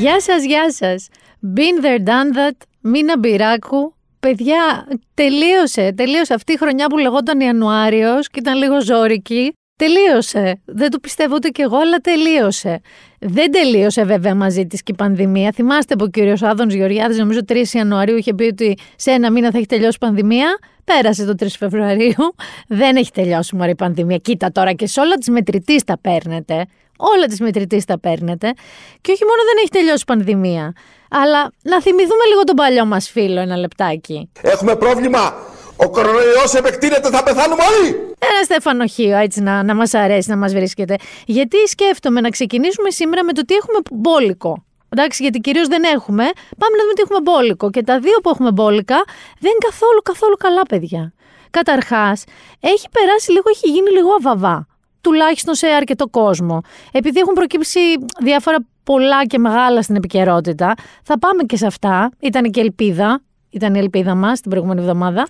Γεια σας, γεια σας. Been there, done that. Μίνα Μπυράκου. Παιδιά, τελείωσε. Τελείωσε αυτή η χρονιά που λεγόταν Ιανουάριος και ήταν λίγο ζώρικη. Τελείωσε. Δεν το πιστεύω ούτε κι εγώ, αλλά τελείωσε. Δεν τελείωσε βέβαια μαζί της και η πανδημία. Θυμάστε που ο κύριος Άδωνς Γεωργιάδης, νομίζω 3 Ιανουαρίου, είχε πει ότι σε ένα μήνα θα έχει τελειώσει η πανδημία. Πέρασε το 3 Φεβρουαρίου. Δεν έχει τελειώσει μωρή η πανδημία. Κοίτα τώρα και σε όλα τη μετρητής τα παίρνετε. Όλα της μετρητής τα παίρνετε. Και όχι μόνο δεν έχει τελειώσει η πανδημία, αλλά να θυμηθούμε λίγο τον παλιό μας φίλο ένα λεπτάκι. Έχουμε πρόβλημα. Ο κορονοϊός επεκτείνεται, θα πεθάνουμε όλοι. Ένα στεφανοχείο έτσι να, να μας αρέσει να μας βρίσκεται. Γιατί σκέφτομαι να ξεκινήσουμε σήμερα με το τι έχουμε μπόλικο. Εντάξει, γιατί κυρίως δεν έχουμε. Πάμε να δούμε τι έχουμε μπόλικο. Και τα δύο που έχουμε μπόλικα δεν είναι καθόλου, καθόλου καλά, παιδιά. Καταρχάς, έχει περάσει λίγο, έχει γίνει λίγο αβαβά τουλάχιστον σε αρκετό κόσμο. Επειδή έχουν προκύψει διάφορα πολλά και μεγάλα στην επικαιρότητα, θα πάμε και σε αυτά. Ήταν και ελπίδα. Ήταν η ελπίδα μας την προηγούμενη εβδομάδα.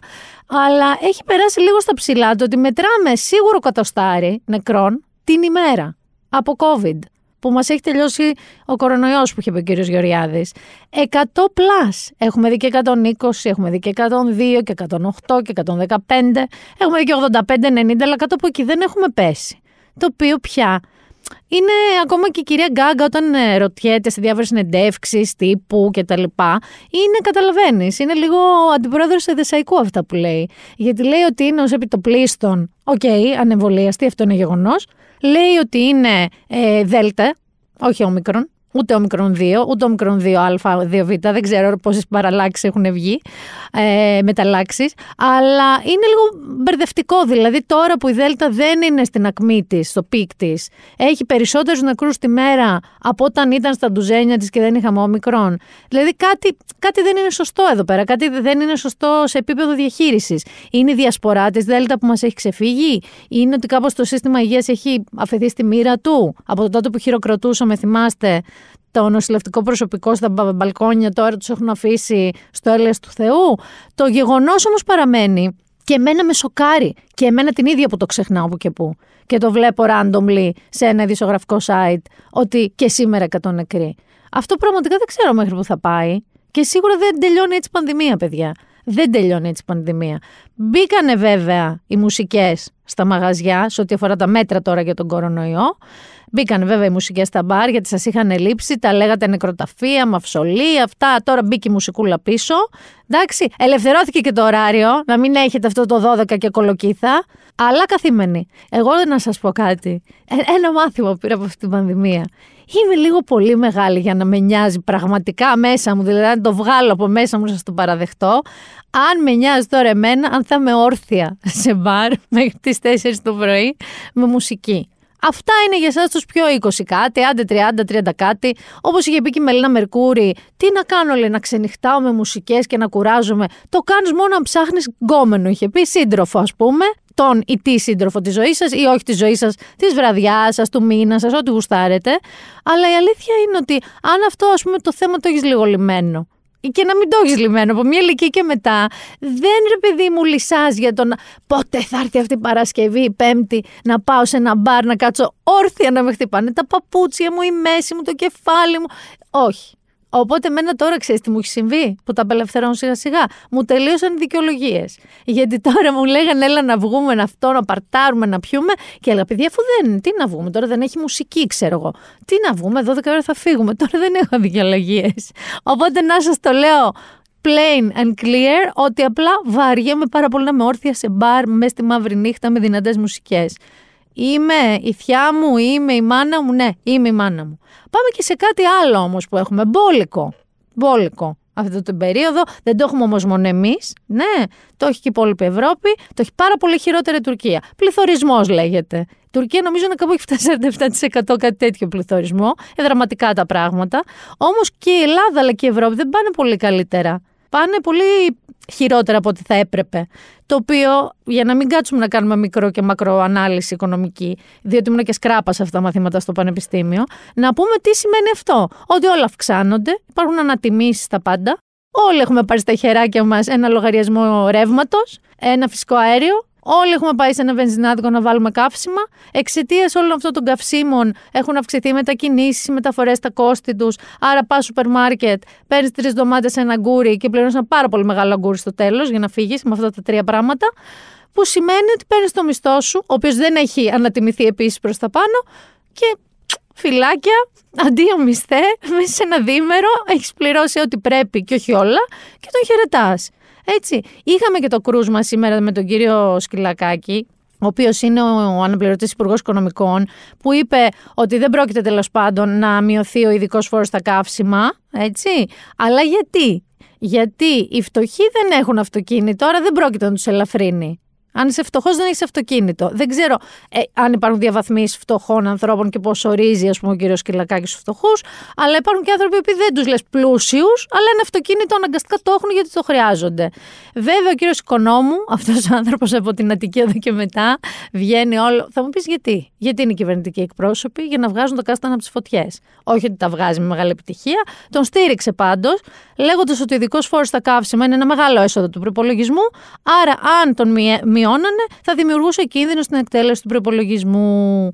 Αλλά έχει περάσει λίγο στα ψηλά το ότι μετράμε σίγουρο κατοστάρι νεκρών την ημέρα από COVID. Που μας έχει τελειώσει ο κορονοϊός που είχε πει ο κ. Γεωργιάδης. 100 plus. Έχουμε δει και 120, έχουμε δει και 102 και 108 και 115. Έχουμε δει και 85-90, αλλά κάτω από εκεί δεν έχουμε πέσει το οποίο πια είναι ακόμα και η κυρία Γκάγκα όταν ε, ρωτιέται σε διάφορες συνεντεύξεις τύπου κτλ. Είναι, καταλαβαίνεις, είναι λίγο αντιπρόεδρος Εδεσσαϊκού αυτά που λέει. Γιατί λέει ότι είναι ως επί το πλείστον, OK, okay, ανεμβολίαστη, αυτό είναι γεγονός. Λέει ότι είναι ε, δέλτα, όχι όμικρον ούτε όμικρον 2, ούτε όμικρον 2α, 2β, δεν ξέρω πόσες παραλλάξεις έχουν βγει, ε, μεταλλάξεις. Αλλά είναι λίγο μπερδευτικό. Δηλαδή, τώρα που η Δέλτα δεν είναι στην ακμή της, στο peak της, έχει περισσότερους νεκρούς τη μέρα από όταν ήταν στα ντουζένια της και δεν είχαμε όμικρον. Δηλαδή, κάτι, κάτι δεν είναι σωστό εδώ πέρα. Κάτι δεν είναι σωστό σε επίπεδο διαχείρισης. Είναι η διασπορά της Δέλτα που μας έχει ξεφύγει, είναι ότι κάπως το σύστημα υγείας έχει αφεθεί στη μοίρα του. Από το τότε που χειροκροτούσαμε, θυμάστε, το νοσηλευτικό προσωπικό στα μπαλκόνια τώρα τους έχουν αφήσει στο έλεος του Θεού. Το γεγονός όμως παραμένει και εμένα με σοκάρει και εμένα την ίδια που το ξεχνάω που και που και το βλέπω randomly σε ένα ειδησιογραφικό site ότι και σήμερα 100 νεκροί. Αυτό πραγματικά δεν ξέρω μέχρι που θα πάει και σίγουρα δεν τελειώνει έτσι η πανδημία παιδιά. Δεν τελειώνει έτσι η πανδημία. Μπήκανε βέβαια οι μουσικές στα μαγαζιά σε ό,τι αφορά τα μέτρα τώρα για τον κορονοϊό. Μπήκαν βέβαια οι μουσικές στα μπαρ γιατί σας είχαν λείψει, τα λέγατε νεκροταφεία, μαυσολή, αυτά. Τώρα μπήκε η μουσικούλα πίσω. Εντάξει, ελευθερώθηκε και το ωράριο, να μην έχετε αυτό το 12 και κολοκύθα. Αλλά καθήμενοι. Εγώ να σας πω κάτι. Ε, ένα μάθημα που πήρα από αυτή την πανδημία. Είμαι λίγο πολύ μεγάλη για να με νοιάζει πραγματικά μέσα μου, δηλαδή αν το βγάλω από μέσα μου, σας το παραδεχτώ. Αν με νοιάζει τώρα εμένα, αν θα είμαι όρθια σε μπαρ μέχρι τις 4 το πρωί με μουσική. Αυτά είναι για εσάς τους πιο 20 κάτι, άντε 30, 30 κάτι. Όπως είχε πει και η Μελίνα Μερκούρη, τι να κάνω, λέει, να ξενυχτάω με μουσικές και να κουράζομαι. Το κάνεις μόνο αν ψάχνεις γκόμενο, είχε πει, σύντροφο, ας πούμε. Τον ή τη σύντροφο της ζωής σας ή όχι της ζωής σας, της βραδιάς σας, του μήνα σας, ό,τι γουστάρετε. Αλλά η αλήθεια είναι ότι αν αυτό, ας πούμε, το θέμα το έχεις λίγο λιμένο και να μην το έχεις λυμμένο από μια ηλικία και μετά. Δεν ρε παιδί μου λυσάς για τον πότε θα έρθει αυτή η Παρασκευή, η Πέμπτη, να πάω σε ένα μπαρ να κάτσω όρθια να με χτυπάνε τα παπούτσια μου, η μέση μου, το κεφάλι μου. Όχι. Οπότε μένα τώρα ξέρεις τι μου έχει συμβεί, που τα απελευθερώνω σιγά σιγά. Μου τελείωσαν οι δικαιολογίες. Γιατί τώρα μου λέγανε έλα να βγούμε, να αυτό, να παρτάρουμε, να πιούμε. Και έλεγα, παιδιά, αφού δεν. Τι να βγούμε, τώρα δεν έχει μουσική, ξέρω εγώ. Τι να βγούμε, 12 ώρα θα φύγουμε. Τώρα δεν έχω δικαιολογίες. Οπότε να σας το λέω plain and clear ότι απλά βαριέμαι πάρα πολύ να με όρθια σε μπαρ μέσα στη μαύρη νύχτα με δυνατές μουσικές. Είμαι η θιά μου, είμαι η μάνα μου. Ναι, είμαι η μάνα μου. Πάμε και σε κάτι άλλο όμως που έχουμε. Μπόλικο. Μπόλικο αυτή την περίοδο. Δεν το έχουμε όμως μόνο εμείς. Ναι, το έχει και η υπόλοιπη Ευρώπη. Το έχει πάρα πολύ χειρότερα η Τουρκία. Πληθωρισμός λέγεται. Η Τουρκία νομίζω είναι κάπου έχει 47% κάτι τέτοιο πληθωρισμό. Ε, δραματικά τα πράγματα. Όμως και η Ελλάδα αλλά και η Ευρώπη δεν πάνε πολύ καλύτερα. Πάνε πολύ χειρότερα από ό,τι θα έπρεπε. Το οποίο, για να μην κάτσουμε να κάνουμε μικρό και μακρό ανάλυση οικονομική, διότι ήμουν και σκράπα σε αυτά τα μαθήματα στο Πανεπιστήμιο, να πούμε τι σημαίνει αυτό. Ότι όλα αυξάνονται, υπάρχουν ανατιμήσεις στα πάντα. Όλοι έχουμε πάρει στα χεράκια μας ένα λογαριασμό ρεύματος, ένα φυσικό αέριο. Όλοι έχουμε πάει σε ένα βενζινάδικο να βάλουμε καύσιμα. Εξαιτίας όλων αυτών των καυσίμων έχουν αυξηθεί οι μετακινήσεις, οι μεταφορές, τα κόστη τους. Άρα πας σούπερ μάρκετ, παίρνεις τρεις εβδομάδε ένα αγκούρι και πληρώνεις ένα πάρα πολύ μεγάλο αγκούρι στο τέλος για να φύγεις με αυτά τα τρία πράγματα. Που σημαίνει ότι παίρνεις το μισθό σου, ο οποίος δεν έχει ανατιμηθεί επίσης προς τα πάνω, και φυλάκια, αντίο μισθέ, μέσα σε ένα δίμερο έχεις πληρώσει ό,τι πρέπει και όχι όλα και τον χαιρετάς. Έτσι. Είχαμε και το κρούσμα σήμερα με τον κύριο Σκυλακάκη, ο οποίος είναι ο αναπληρωτής Υπουργός Οικονομικών, που είπε ότι δεν πρόκειται τέλος πάντων να μειωθεί ο ειδικός φόρος στα καύσιμα. Έτσι. Αλλά γιατί; Γιατί οι φτωχοί δεν έχουν αυτοκίνητο, άρα δεν πρόκειται να τους ελαφρύνει. Αν είσαι φτωχός, δεν έχεις αυτοκίνητο. Δεν ξέρω ε, αν υπάρχουν διαβαθμίσεις φτωχών ανθρώπων και πώς ορίζει, ας πούμε, ο κύριος Κυλακάκης τους φτωχούς. Αλλά υπάρχουν και άνθρωποι που δεν τους λες πλούσιους, αλλά ένα αυτοκίνητο αναγκαστικά το έχουν γιατί το χρειάζονται. Βέβαια, ο κύριος Οικονόμου, αυτός ο άνθρωπος από την Αττική εδώ και μετά, βγαίνει όλο. Θα μου πεις γιατί. Γιατί είναι οι κυβερνητικοί εκπρόσωποι, για να βγάζουν το κάστανα από τις φωτιές. Όχι ότι τα βγάζει με μεγάλη επιτυχία. Τον στήριξε πάντως, λέγοντας ότι ο ειδικός φόρος στα καύσιμα είναι ένα μεγάλο έσοδο του προπολογισμού. Άρα, αν τον μειώνανε, θα δημιουργούσε κίνδυνο στην εκτέλεση του προπολογισμού.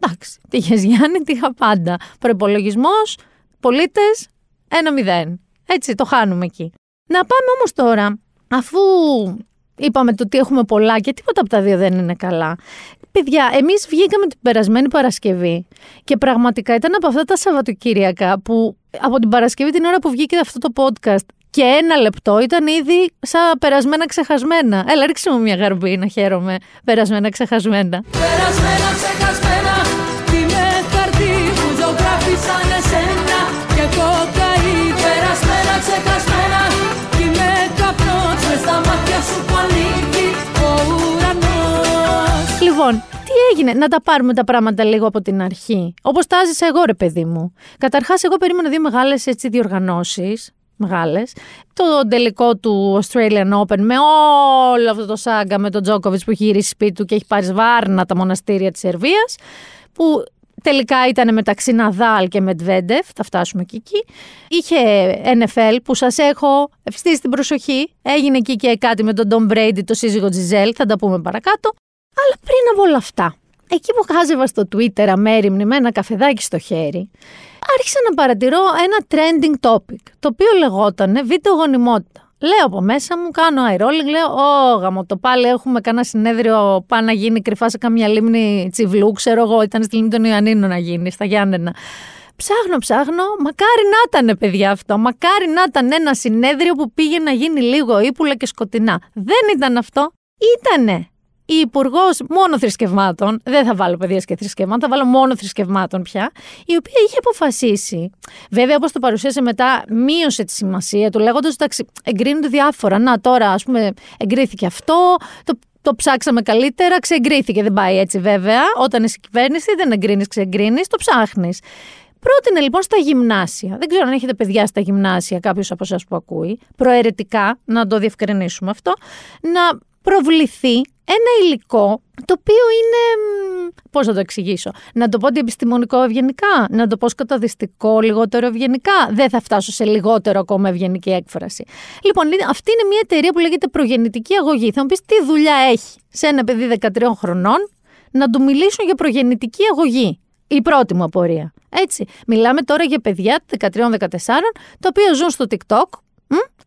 Εντάξει, τύχε Γιάννη, τύχα πάντα. Προπολογισμός, πολίτες, ένα μηδέν. Έτσι, το χάνουμε εκεί. Να πάμε όμως τώρα, αφού είπαμε το ότι έχουμε πολλά και τίποτα από τα δύο δεν είναι καλά. Παιδιά, εμείς βγήκαμε την περασμένη Παρασκευή και πραγματικά ήταν από αυτά τα Σαββατοκύριακα που από την Παρασκευή την ώρα που βγήκε αυτό το podcast και ένα λεπτό ήταν ήδη σαν περασμένα ξεχασμένα. Έλα, ρίξε μου μια γαρμπή να χαίρομαι. Περασμένα ξεχασμένα. Περασμένα ξεχασμένα, τι με χαρτί που ζωγράφησαν εσένα και εγώ καεί. Περασμένα ξεχασμένα, τι με καπνός μες στα μάτια σου που ανήκει ο ουρανός. Λοιπόν, τι έγινε, να τα πάρουμε τα πράγματα λίγο από την αρχή. Όπως τα έζησα εγώ, ρε παιδί μου. Καταρχάς, εγώ περίμενα δύο μεγάλες διοργανώσεις μεγάλες. Το τελικό του Australian Open με όλο αυτό το σάγκα με τον Τζόκοβιτ που έχει γυρίσει σπίτι του και έχει πάρει σβάρνα τα μοναστήρια της Σερβίας. Που τελικά ήταν μεταξύ Ναδάλ και Μετβέντεφ, θα φτάσουμε και εκεί. Είχε NFL που σας έχω ευστήσει την προσοχή. Έγινε εκεί και κάτι με τον Tom Brady, το σύζυγο Τζιζέλ, θα τα πούμε παρακάτω. Αλλά πριν από όλα αυτά, εκεί που χάζευα στο Twitter αμέριμνη με ένα καφεδάκι στο χέρι, άρχισα να παρατηρώ ένα trending topic, το οποίο λεγόταν βίντεο γονιμότητα. Λέω από μέσα μου, κάνω aerolling, λέω, Ω γαμο, το πάλι έχουμε κανένα συνέδριο πάνω να γίνει κρυφά σε καμιά λίμνη τσιβλού, ξέρω εγώ, ήταν στη λίμνη των Ιωαννίνων να γίνει, στα Γιάννενα. Ψάχνω, ψάχνω, μακάρι να ήταν παιδιά αυτό, μακάρι να ήταν ένα συνέδριο που πήγε να γίνει λίγο ύπουλα και σκοτεινά. Δεν ήταν αυτό, ήτανε η Υπουργός μόνο θρησκευμάτων, δεν θα βάλω παιδεία και θρησκευμάτων, θα βάλω μόνο θρησκευμάτων πια, η οποία είχε αποφασίσει. Βέβαια, όπως το παρουσίασε μετά, μείωσε τη σημασία του, λέγοντας ότι εγκρίνονται διάφορα. Να, τώρα, ας πούμε, εγκρίθηκε αυτό, το το ψάξαμε καλύτερα, ξεγκρίθηκε. Δεν πάει έτσι βέβαια. Όταν είσαι κυβέρνηση, δεν εγκρίνεις, ξεγκρίνεις, το ψάχνεις. Πρότεινε λοιπόν στα γυμνάσια. Δεν ξέρω αν έχετε παιδιά στα γυμνάσια, κάποιος από εσάς που ακούει, προαιρετικά, να το διευκρινίσουμε αυτό, να προβληθεί ένα υλικό το οποίο είναι. Πώς να το εξηγήσω. Να το πω αντιεπιστημονικό ευγενικά, να το πω σκοταδιστικό, λιγότερο ευγενικά. Δεν θα φτάσω σε λιγότερο ακόμα ευγενική έκφραση. Λοιπόν, αυτή είναι μια εταιρεία που λέγεται προγεννητική αγωγή. Θα μου πεις τι δουλειά έχει σε ένα παιδί 13 χρονών να του μιλήσουν για προγεννητική αγωγή. Η πρώτη μου απορία. Έτσι. Μιλάμε τώρα για παιδιά 13-14, τα οποία ζουν στο TikTok,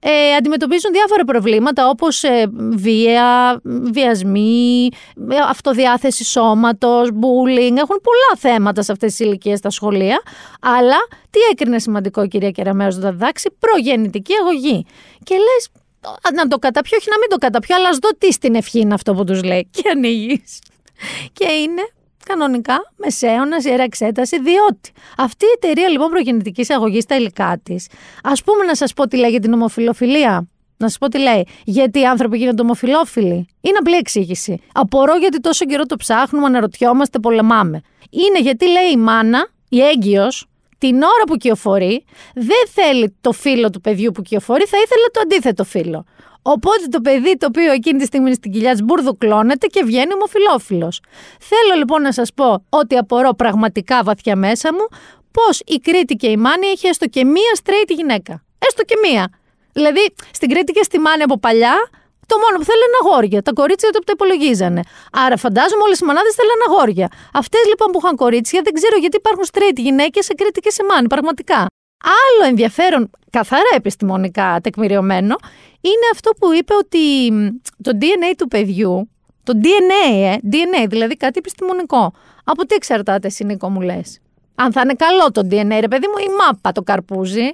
ε, αντιμετωπίζουν διάφορα προβλήματα όπως ε, βία, βιασμοί, ε, αυτοδιάθεση σώματος, bullying. Έχουν πολλά θέματα σε αυτές τις ηλικίες στα σχολεία. Αλλά τι έκρινε σημαντικό κυρία Κεραμέως να διδάξει, προγεννητική αγωγή. Και λες, να το καταπιώ, όχι να μην το καταπιώ, αλλά ας δω τι στην ευχή είναι αυτό που τους λέει. Και ανοίγεις. Και είναι κανονικά μεσαίωνας ιερά εξέταση, διότι αυτή η εταιρεία λοιπόν προγεννητική αγωγής στα υλικά της, ας πούμε να σας πω τι λέει για την ομοφιλοφιλία. Να σας πω τι λέει. Γιατί οι άνθρωποι γίνονται ομοφιλόφιλοι. Είναι απλή εξήγηση. Απορώ γιατί τόσο καιρό το ψάχνουμε, αναρωτιόμαστε, πολεμάμε. Είναι γιατί λέει η μάνα, η έγκυος, την ώρα που κυοφορεί, δεν θέλει το φίλο του παιδιού που κυοφορεί, θα ήθελε το αντίθετο φίλο. Οπότε το παιδί το οποίο εκείνη τη στιγμή είναι στην κοιλιά της μπουρδουκλώνεται και βγαίνει ομοφυλόφιλος. Θέλω λοιπόν να σας πω ότι απορώ πραγματικά βαθιά μέσα μου πώς η Κρήτη και η Μάνη έχει έστω και μία straight γυναίκα. Έστω και μία. Δηλαδή στην Κρήτη και στη Μάνη από παλιά Το μόνο που θέλουν είναι αγόρια. Τα κορίτσια το που τα υπολογίζανε. Άρα φαντάζομαι όλες οι μανάδες θέλουν αγόρια. Αυτές λοιπόν που είχαν κορίτσια δεν ξέρω γιατί υπάρχουν straight γυναίκες σε Κρήτη και σε Μάνη, πραγματικά. Άλλο ενδιαφέρον, καθαρά επιστημονικά τεκμηριωμένο, είναι αυτό που είπε ότι το DNA του παιδιού, το DNA, ε, DNA, δηλαδή κάτι επιστημονικό. Από τι εξαρτάται, Σινίκο μου λες; Αν θα είναι καλό το DNA, ρε παιδί μου, η μάπα το καρπούζι,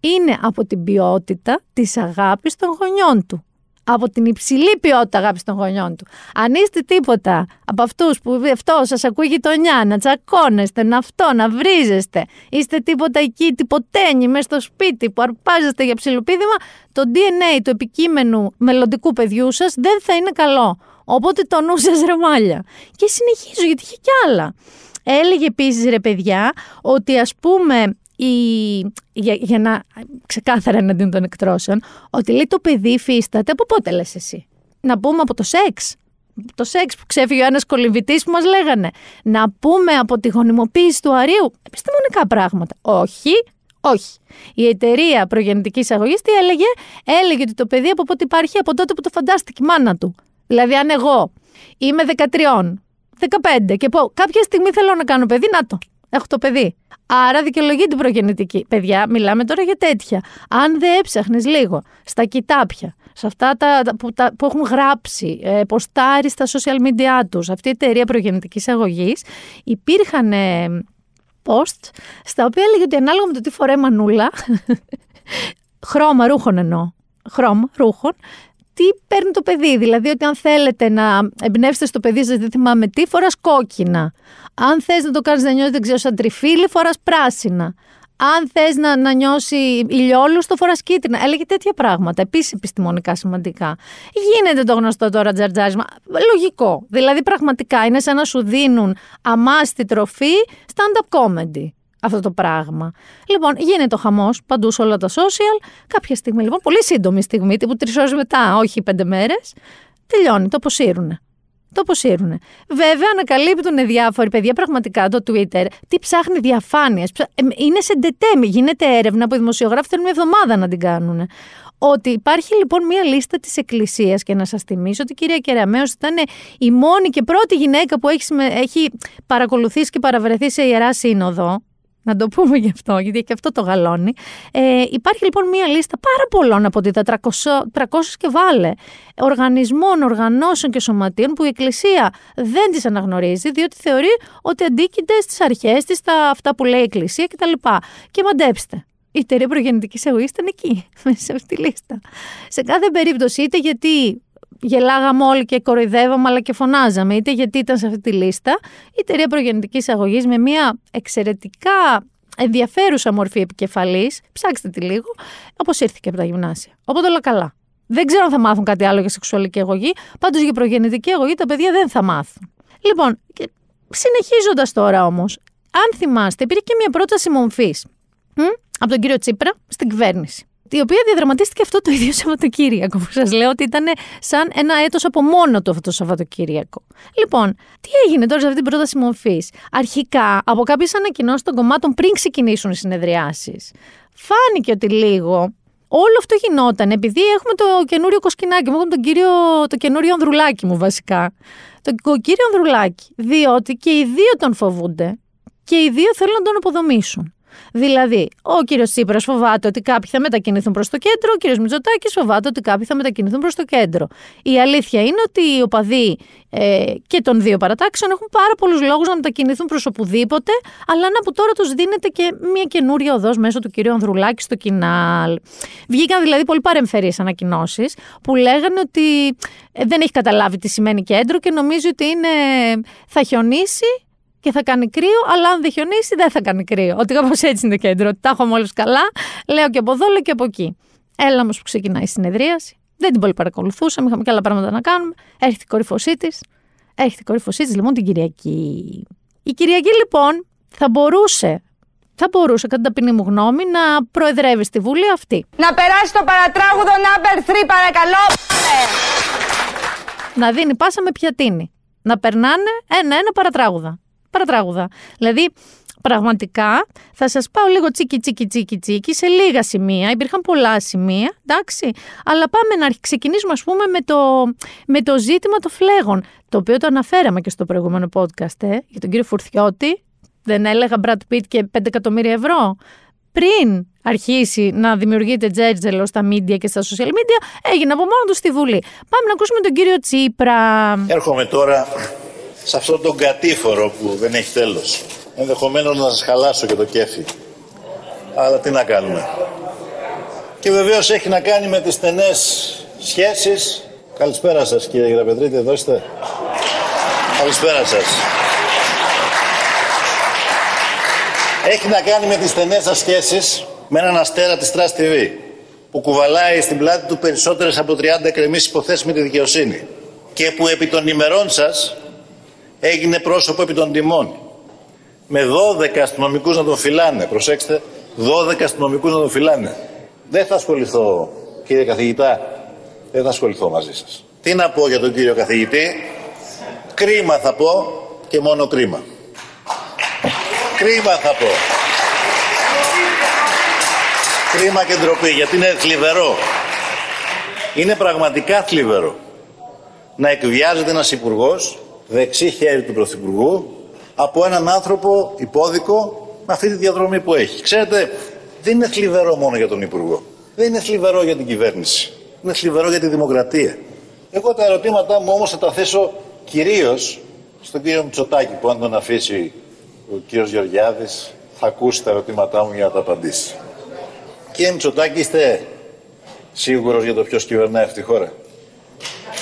είναι από την ποιότητα της αγάπης των γονιών του από την υψηλή ποιότητα αγάπης των γονιών του. Αν είστε τίποτα από αυτούς που αυτό σας ακούει γειτονιά, να τσακώνεστε, να αυτό, να βρίζεστε, είστε τίποτα εκεί, τυποτένιοι μέσα στο σπίτι που αρπάζεστε για ψιλοπίδημα, το DNA του επικείμενου μελλοντικού παιδιού σας δεν θα είναι καλό. Οπότε το νου σας ρεμάλια. Και συνεχίζω γιατί είχε κι άλλα. Έλεγε επίσης ρε παιδιά ότι ας πούμε η, για, για να ξεκάθαρα εναντίον των εκτρώσεων, ότι λέει το παιδί υφίσταται από πότε λες εσύ; Να πούμε από το σεξ. Το σεξ που ξέφυγε ο ένας κολυμβητή που μας λέγανε. Να πούμε από τη γονιμοποίηση του αρίου. Επιστημονικά πράγματα. Όχι, όχι. Η εταιρεία προγεννητικής αγωγής τι έλεγε, έλεγε ότι το παιδί από πότε υπάρχει από τότε που το φαντάστηκε η μάνα του. Δηλαδή, αν εγώ είμαι 13, 15 και πω κάποια στιγμή θέλω να κάνω παιδί, να το. Έχω το παιδί. Άρα δικαιολογεί την προγεννητική. Παιδιά, μιλάμε τώρα για τέτοια. Αν δεν έψαχνες λίγο στα κοιτάπια, σε αυτά τα, που, τα, που έχουν γράψει, ε, ποστάρει στα social media τους, αυτή η εταιρεία προγεννητικής αγωγής, υπήρχαν ε, post στα οποία έλεγε ότι ανάλογα με το τι φοράει μανούλα, χρώμα ρούχων εννοώ, χρώμα ρούχων, τι παίρνει το παιδί. Δηλαδή ότι αν θέλετε να εμπνεύσετε στο παιδί σας, δεν θυμάμαι τι, φοράς κόκκινα. Αν θες να το κάνεις να νιώσει, δεν ξέρω, σαν τριφύλι, φοράς πράσινα. Αν θες να, να νιώσει ηλιόλους, το φοράς κίτρινα. Έλεγε τέτοια πράγματα. Επίσης επιστημονικά σημαντικά. Γίνεται το γνωστό τώρα τζαρτζάρισμα. Λογικό. Δηλαδή πραγματικά είναι σαν να σου δίνουν αμάστη τροφή stand-up comedy αυτό το πράγμα. Λοιπόν, γίνεται ο χαμός παντού σε όλα τα social. Κάποια στιγμή, λοιπόν, πολύ σύντομη στιγμή, τύπου τρεις ώρες μετά, όχι πέντε μέρες, τελειώνει, το αποσύρουνε. Το αποσύρουνε. Βέβαια, ανακαλύπτουν διάφοροι παιδιά πραγματικά το Twitter τι ψάχνει διαφάνειες. Είναι σε ντετέμι. Γίνεται έρευνα που οι δημοσιογράφοι θέλουν μια εβδομάδα να την κάνουν. Ότι υπάρχει λοιπόν μια λίστα της Εκκλησίας και να σας θυμίσω ότι η κυρία Κεραμέο ήταν η μόνη και πρώτη γυναίκα που έχει, έχει παρακολουθήσει και παραβρεθεί σε ιερά σύνοδο να το πούμε γι' αυτό, γιατί και αυτό το γαλώνει. Ε, υπάρχει λοιπόν μία λίστα πάρα πολλών από τα 300, 300 και βάλε οργανισμών, οργανώσεων και σωματείων που η Εκκλησία δεν τις αναγνωρίζει, διότι θεωρεί ότι αντίκειται στις αρχές της, στα αυτά που λέει η Εκκλησία κτλ. Και μαντέψτε, η εταιρεία προγεννητικής εγωή ήταν εκεί, μέσα σε αυτή τη λίστα. Σε κάθε περίπτωση, είτε γιατί γελάγαμε όλοι και κοροϊδεύαμε, αλλά και φωνάζαμε, είτε γιατί ήταν σε αυτή τη λίστα, η εταιρεία προγεννητικής αγωγής με μια εξαιρετικά ενδιαφέρουσα μορφή επικεφαλής, ψάξτε τη λίγο, αποσύρθηκε από τα γυμνάσια. Οπότε όλα καλά. Δεν ξέρω αν θα μάθουν κάτι άλλο για σεξουαλική αγωγή, πάντως για προγεννητική αγωγή τα παιδιά δεν θα μάθουν. Λοιπόν, συνεχίζοντας τώρα όμως, αν θυμάστε, υπήρχε και μια πρόταση μομφής από τον κύριο Τσίπρα στην κυβέρνηση η οποία διαδραματίστηκε αυτό το ίδιο Σαββατοκύριακο, που σας λέω ότι ήταν σαν ένα έτος από μόνο του αυτό το Σαββατοκύριακο. Λοιπόν, τι έγινε τώρα σε αυτή την πρόταση μορφής; Αρχικά, από κάποιες ανακοινώσεις των κομμάτων πριν ξεκινήσουν οι συνεδριάσεις, φάνηκε ότι λίγο όλο αυτό γινόταν επειδή έχουμε το καινούριο κοσκινάκι μου, έχουμε τον κύριο, το καινούριο Ανδρουλάκι μου βασικά. Το κύριο Ανδρουλάκι, διότι και οι δύο τον φοβούνται και οι δύο θέλουν να τον αποδομήσουν. Δηλαδή, ο κύριος Τσίπρας φοβάται ότι κάποιοι θα μετακινηθούν προς το κέντρο, ο κύριος Μητσοτάκης φοβάται ότι κάποιοι θα μετακινηθούν προς το κέντρο. Η αλήθεια είναι ότι οι οπαδοί ε, και των δύο παρατάξεων έχουν πάρα πολλούς λόγους να μετακινηθούν προς οπουδήποτε, αλλά να που τώρα τους δίνεται και μια καινούρια οδός μέσω του κυρίου Ανδρουλάκη στο κοινάλ. Βγήκαν δηλαδή πολύ παρεμφερείς ανακοινώσεις που λέγανε ότι ε, δεν έχει καταλάβει τι σημαίνει κέντρο και νομίζει ότι είναι, θα χιονίσει και θα κάνει κρύο, αλλά αν δεν χιονίσει δεν θα κάνει κρύο. Ότι κάπως έτσι είναι το κέντρο. Ότι τα έχουμε όλου καλά, λέω και από εδώ, λέω και από εκεί. Έλα όμω που ξεκινάει η συνεδρίαση. Δεν την πολύ παρακολουθούσαμε, είχαμε και άλλα πράγματα να κάνουμε. Έρχεται η κορυφωσή της. Έρχεται η κορυφωσή της λοιπόν την Κυριακή. Η Κυριακή λοιπόν θα μπορούσε θα μπορούσε, κατά ταπεινή μου γνώμη, να προεδρεύει στη Βουλή αυτή. Να περάσει το παρατράγουδο number 3, παρακαλώ. Να δίνει πάσα με πιατίνη. Να περνάνε ένα-ένα παρατράγουδα παρατράγουδα. Δηλαδή, πραγματικά θα σας πάω λίγο τσίκι τσίκι τσίκι τσίκι σε λίγα σημεία, υπήρχαν πολλά σημεία, εντάξει, αλλά πάμε να ξεκινήσουμε ας πούμε με το, με το ζήτημα των φλέγων, το οποίο το αναφέραμε και στο προηγούμενο podcast, ε, για τον κύριο Φουρθιώτη, δεν έλεγα Brad Pitt και 5 εκατομμύρια ευρώ. Πριν αρχίσει να δημιουργείται τζέρτζελο στα media και στα social media, έγινε από μόνο του στη Βουλή. Πάμε να ακούσουμε τον κύριο Τσίπρα. Έρχομαι τώρα σε αυτόν τον κατήφορο που δεν έχει τέλος. Ενδεχομένως να σας χαλάσω και το κέφι. Αλλά τι να κάνουμε. Και βεβαίως έχει να κάνει με τις στενές σχέσεις. Καλησπέρα σας κύριε Γεραπετρίτη, εδώ είστε. Καλησπέρα σας. Έχει να κάνει με τις στενές σας σχέσεις με έναν αστέρα της Trust TV που κουβαλάει στην πλάτη του περισσότερες από 30 εκκρεμείς υποθέσεις με τη δικαιοσύνη και που επί των ημερών σας έγινε πρόσωπο επί των τιμών. Με 12 αστυνομικούς να τον φυλάνε. Προσέξτε, 12 αστυνομικούς να τον φυλάνε. Δεν θα ασχοληθώ, κύριε καθηγητά, δεν θα ασχοληθώ μαζί σας. Τι να πω για τον κύριο καθηγητή; Κρίμα θα πω και μόνο κρίμα. Κρίμα θα πω. Κρίμα και ντροπή, γιατί είναι θλιβερό. Είναι πραγματικά θλιβερό να εκβιάζεται ένας υπουργός δεξί χέρι του Πρωθυπουργού από έναν άνθρωπο υπόδικο με αυτή τη διαδρομή που έχει. Ξέρετε, δεν είναι θλιβερό μόνο για τον Υπουργό. Δεν είναι θλιβερό για την κυβέρνηση. Είναι θλιβερό για τη δημοκρατία. Εγώ τα ερωτήματά μου όμως θα τα θέσω κυρίως στον κύριο Μητσοτάκη που αν τον αφήσει ο κύριος Γεωργιάδης θα ακούσει τα ερωτήματά μου για να τα απαντήσει. Κύριε Μητσοτάκη, είστε σίγουρος για το ποιος κυβερνάει αυτή τη χώρα;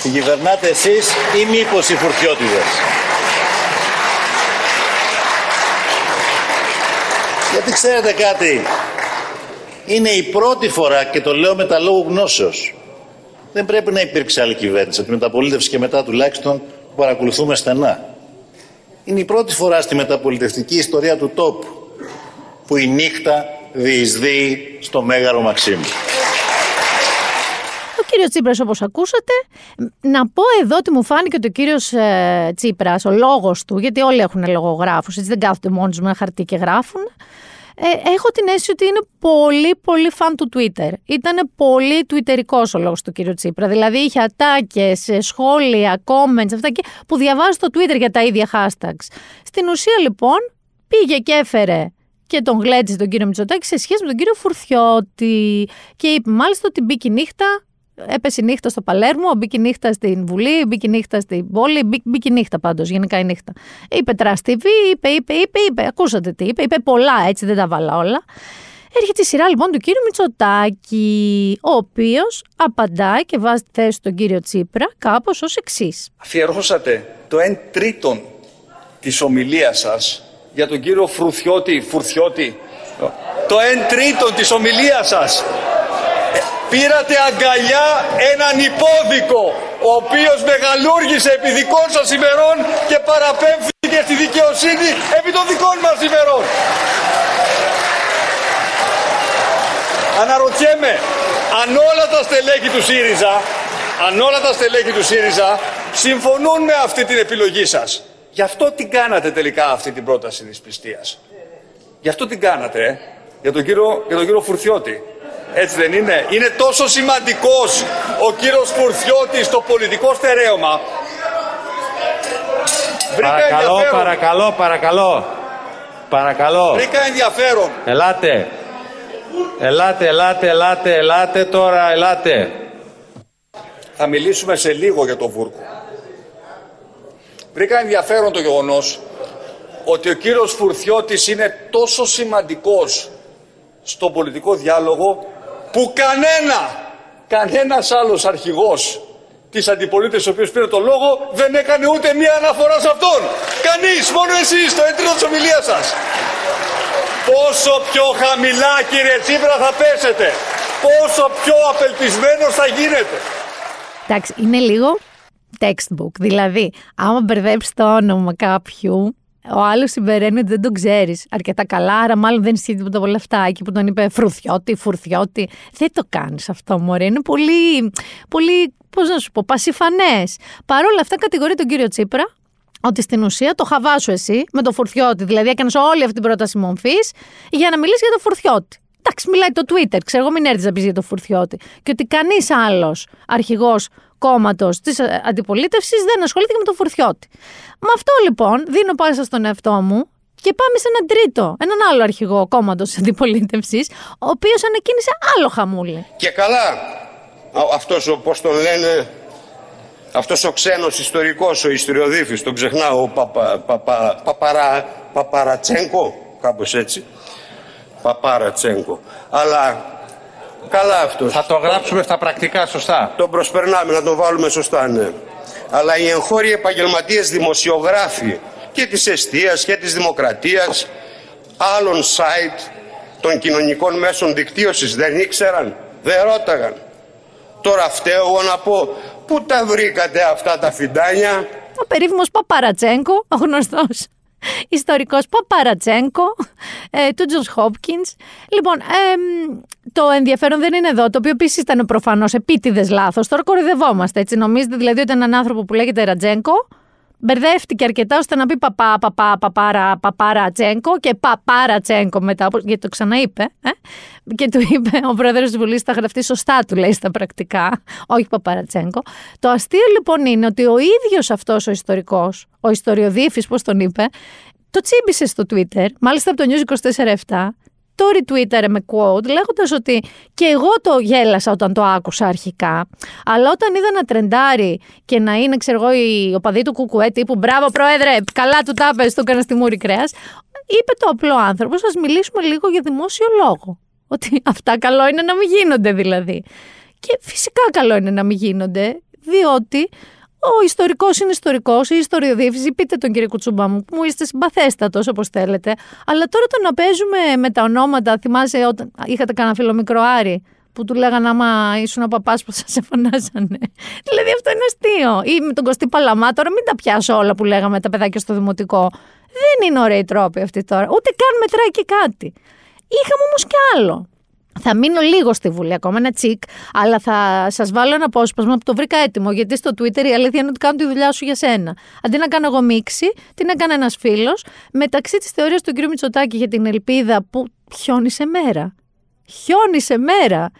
Την κυβερνάτε εσείς ή μήπως οι φουρτιώτιδες; Γιατί ξέρετε κάτι, είναι η πρώτη φορά και το λέω με τα λόγου γνώσεως. Δεν πρέπει να υπήρξε άλλη κυβέρνηση, από τη μεταπολίτευση και μετά τουλάχιστον που παρακολουθούμε στενά. Είναι η πρώτη φορά στη μεταπολιτευτική ιστορία του τόπου που η νύχτα διεισδύει στο Μέγαρο Μαξίμου κύριος Τσίπρας όπως ακούσατε. Να πω εδώ ότι μου φάνηκε ότι ο κύριος ε, Τσίπρας, ο λόγος του, γιατί όλοι έχουν λογογράφους, έτσι δεν κάθονται μόνοι με ένα χαρτί και γράφουν, ε, έχω την αίσθηση ότι είναι πολύ πολύ φαν του Twitter. Ήταν πολύ twitterικός ο λόγος του κύριου Τσίπρα. Δηλαδή είχε ατάκες, ε, σχόλια, comments, αυτά και, που διαβάζει στο Twitter για τα ίδια hashtags. Στην ουσία λοιπόν πήγε και έφερε και τον γλέτσε τον κύριο Μητσοτάκη σε σχέση με τον κύριο Φουρθιώτη. Και είπε μάλιστα ότι μπήκε νύχτα έπεσε νύχτα στο Παλέρμο, μπήκε νύχτα στην Βουλή, μπήκε νύχτα στην πόλη, μπήκε νύχτα πάντως, γενικά η νύχτα. Είπε TV, είπε, είπε, είπε, είπε, ακούσατε τι είπε, είπε πολλά έτσι, δεν τα βάλα όλα. Έρχεται η σειρά λοιπόν του κύριου Μητσοτάκη, ο οποίος απαντάει και βάζει τη θέση τον κύριο Τσίπρα κάπως ως εξής. Αφιερώσατε το 1 τρίτον της ομιλίας σας για τον κύριο Φρουθιώτη, Φουρθιώτη. Το 1 τρίτον της ομιλίας σας πήρατε αγκαλιά έναν υπόδικο ο οποίος μεγαλούργησε επί δικών σας ημερών και παραπέμφθηκε στη δικαιοσύνη επί των δικών μας ημερών. Αναρωτιέμαι, αν όλα τα στελέχη του ΣΥΡΙΖΑ, αν όλα τα στελέχη του ΣΥΡΙΖΑ συμφωνούν με αυτή την επιλογή σας, γι' αυτό τι κάνατε τελικά αυτή την πρόταση της πιστείας. Γι' αυτό τι κάνατε, ε; για, τον κύριο, για τον κύριο Φουρθιώτη. Έτσι δεν είναι; Είναι τόσο σημαντικός ο κύριος Φουρθιώτης στο πολιτικό στερέωμα. παρακαλώ, παρακαλώ, παρακαλώ. Παρακαλώ. Βρήκα ενδιαφέρον. Ελάτε. Ελάτε, ελάτε, ελάτε, ελάτε τώρα, ελάτε. Θα μιλήσουμε σε λίγο για το Βούρκο. Βρήκα ενδιαφέρον το γεγονός ότι ο κύριος Φουρθιώτης είναι τόσο σημαντικός στο πολιτικό διάλογο που κανένα, κανένας άλλος αρχηγός της αντιπολίτευσης ο οποίος πήρε το λόγο δεν έκανε ούτε μία αναφορά σε αυτόν. Κανείς, μόνο εσείς, το έντρινο της ομιλίας σας. Πόσο πιο χαμηλά κύριε Τσίπρα θα πέσετε. Πόσο πιο απελπισμένος θα γίνετε. Εντάξει, είναι λίγο textbook. Δηλαδή, άμα μπερδέψει το όνομα κάποιου, ο άλλος συμπεραίνει ότι δεν τον ξέρεις αρκετά καλά, άρα μάλλον δεν ισχύει τίποτα από όλα αυτά. Εκεί που τον είπε φρουθιώτη, φουρθιώτη. Δεν το κάνεις αυτό, Μωρέ. Είναι πολύ, πολύ πώς να σου πω, πασιφανές. Παρ' όλα αυτά, κατηγορεί τον κύριο Τσίπρα ότι στην ουσία το χαβάσου εσύ με το φουρτιώτη. Δηλαδή έκανες όλη αυτή την πρόταση μορφή για να μιλήσεις για το φουρτιώτη. Εντάξει, μιλάει το Twitter. Ξέρω εγώ, μην έρθεις να πεις για το φουρτιώτη. Και ότι κανείς άλλος αρχηγός κόμματος της αντιπολίτευσης δεν ασχολείται και με το φουρτιώτη. Με αυτό λοιπόν δίνω πάσα στον εαυτό μου και πάμε σε έναν τρίτο, έναν άλλο αρχηγό κόμματος της αντιπολίτευσης, ο οποίος ανακοίνησε άλλο χαμούλη. Και καλά, αυτός ο, πώς τον λένε, αυτός ο ξένος ιστορικός, ο ιστοριοδίφης, τον ξεχνάω, ο Παπα, Παπα, Παπαρά, Παπαρατσέγκο, κάπως έτσι. Παπαρατσέγκο. Αλλά καλά αυτός. Θα το γράψουμε στα πρακτικά σωστά. Τον προσπερνάμε, να τον βάλουμε σωστά, ναι. Αλλά οι εγχώροι επαγγελματίες δημοσιογράφοι και της εστίας και της δημοκρατίας, άλλων site των κοινωνικών μέσων δικτύωσης δεν ήξεραν, δεν ρώταγαν. Τώρα φταίω εγώ να πω, πού τα βρήκατε αυτά τα φιντάνια; Ο περίφημος Παπαρατσέγκο, ο γνωστός ιστορικός Παπαρατσέγκο ε, του Τζον Χόπκινς. Λοιπόν, εμ, το ενδιαφέρον δεν είναι εδώ, το οποίο επίσης ήταν προφανώς επίτηδες λάθος. Τώρα κοροϊδευόμαστε, έτσι. Νομίζετε δηλαδή ότι έναν άνθρωπο που λέγεται Ρατζέγκο μπερδεύτηκε αρκετά ώστε να πει παπά, παπά, παπάρα, παπάρα Τσέγκο και παπάρα Τσέγκο μετά, όπως- γιατί το ξαναείπε. Ε; Και του είπε ο πρόεδρος της Βουλής, θα γραφτεί σωστά, του λέει στα πρακτικά, όχι παπάρα Τσέγκο. Το αστείο λοιπόν είναι ότι ο ίδιος αυτός ο ιστορικός, ο ιστοριοδίφης, πώς τον είπε, το τσίμπησε στο Twitter, μάλιστα από το News 24-7, το retweetere με quote λέγοντας ότι και εγώ το γέλασα όταν το άκουσα αρχικά. Αλλά όταν είδα να τρεντάρει και να είναι, ξέρω εγώ, οι οπαδοί του Κουκουέ τύπου Μπράβο, Πρόεδρε, καλά του τάπε, το έκανα στη μούρη κρέας. Είπε το απλό άνθρωπο, ας μιλήσουμε λίγο για δημόσιο λόγο. Ότι αυτά καλό είναι να μην γίνονται δηλαδή. Και φυσικά καλό είναι να μην γίνονται, διότι ο ιστορικός είναι ιστορικός, η ιστοριοδίφυση, πείτε τον κύριε Κουτσούμπα μου, που μου είστε συμπαθέστατος όπως θέλετε. Αλλά τώρα το να παίζουμε με τα ονόματα, θυμάσαι όταν είχατε κανένα φίλο μικρό Άρη, που του λέγανε άμα ήσουν ο παπάς που σας εφωνάζανε. δηλαδή αυτό είναι αστείο. Ή με τον Κωστή Παλαμά, τώρα μην τα πιάσω όλα που λέγαμε τα παιδάκια στο δημοτικό. Δεν είναι ωραίοι τρόποι αυτοί τώρα. Ούτε καν μετράει και κάτι. Είχαμε όμως κι άλλο. Θα μείνω λίγο στη Βουλή, ακόμα ένα τσικ, αλλά θα σας βάλω ένα απόσπασμα που το βρήκα έτοιμο. Γιατί στο Twitter η αλήθεια είναι ότι κάνω τη δουλειά σου για σένα. Αντί να κάνω εγώ μίξη, την έκανε ένας φίλος μεταξύ της θεωρίας του κ. Μητσοτάκη για την ελπίδα που χιόνισε μέρα. Χιόνισε μέρα.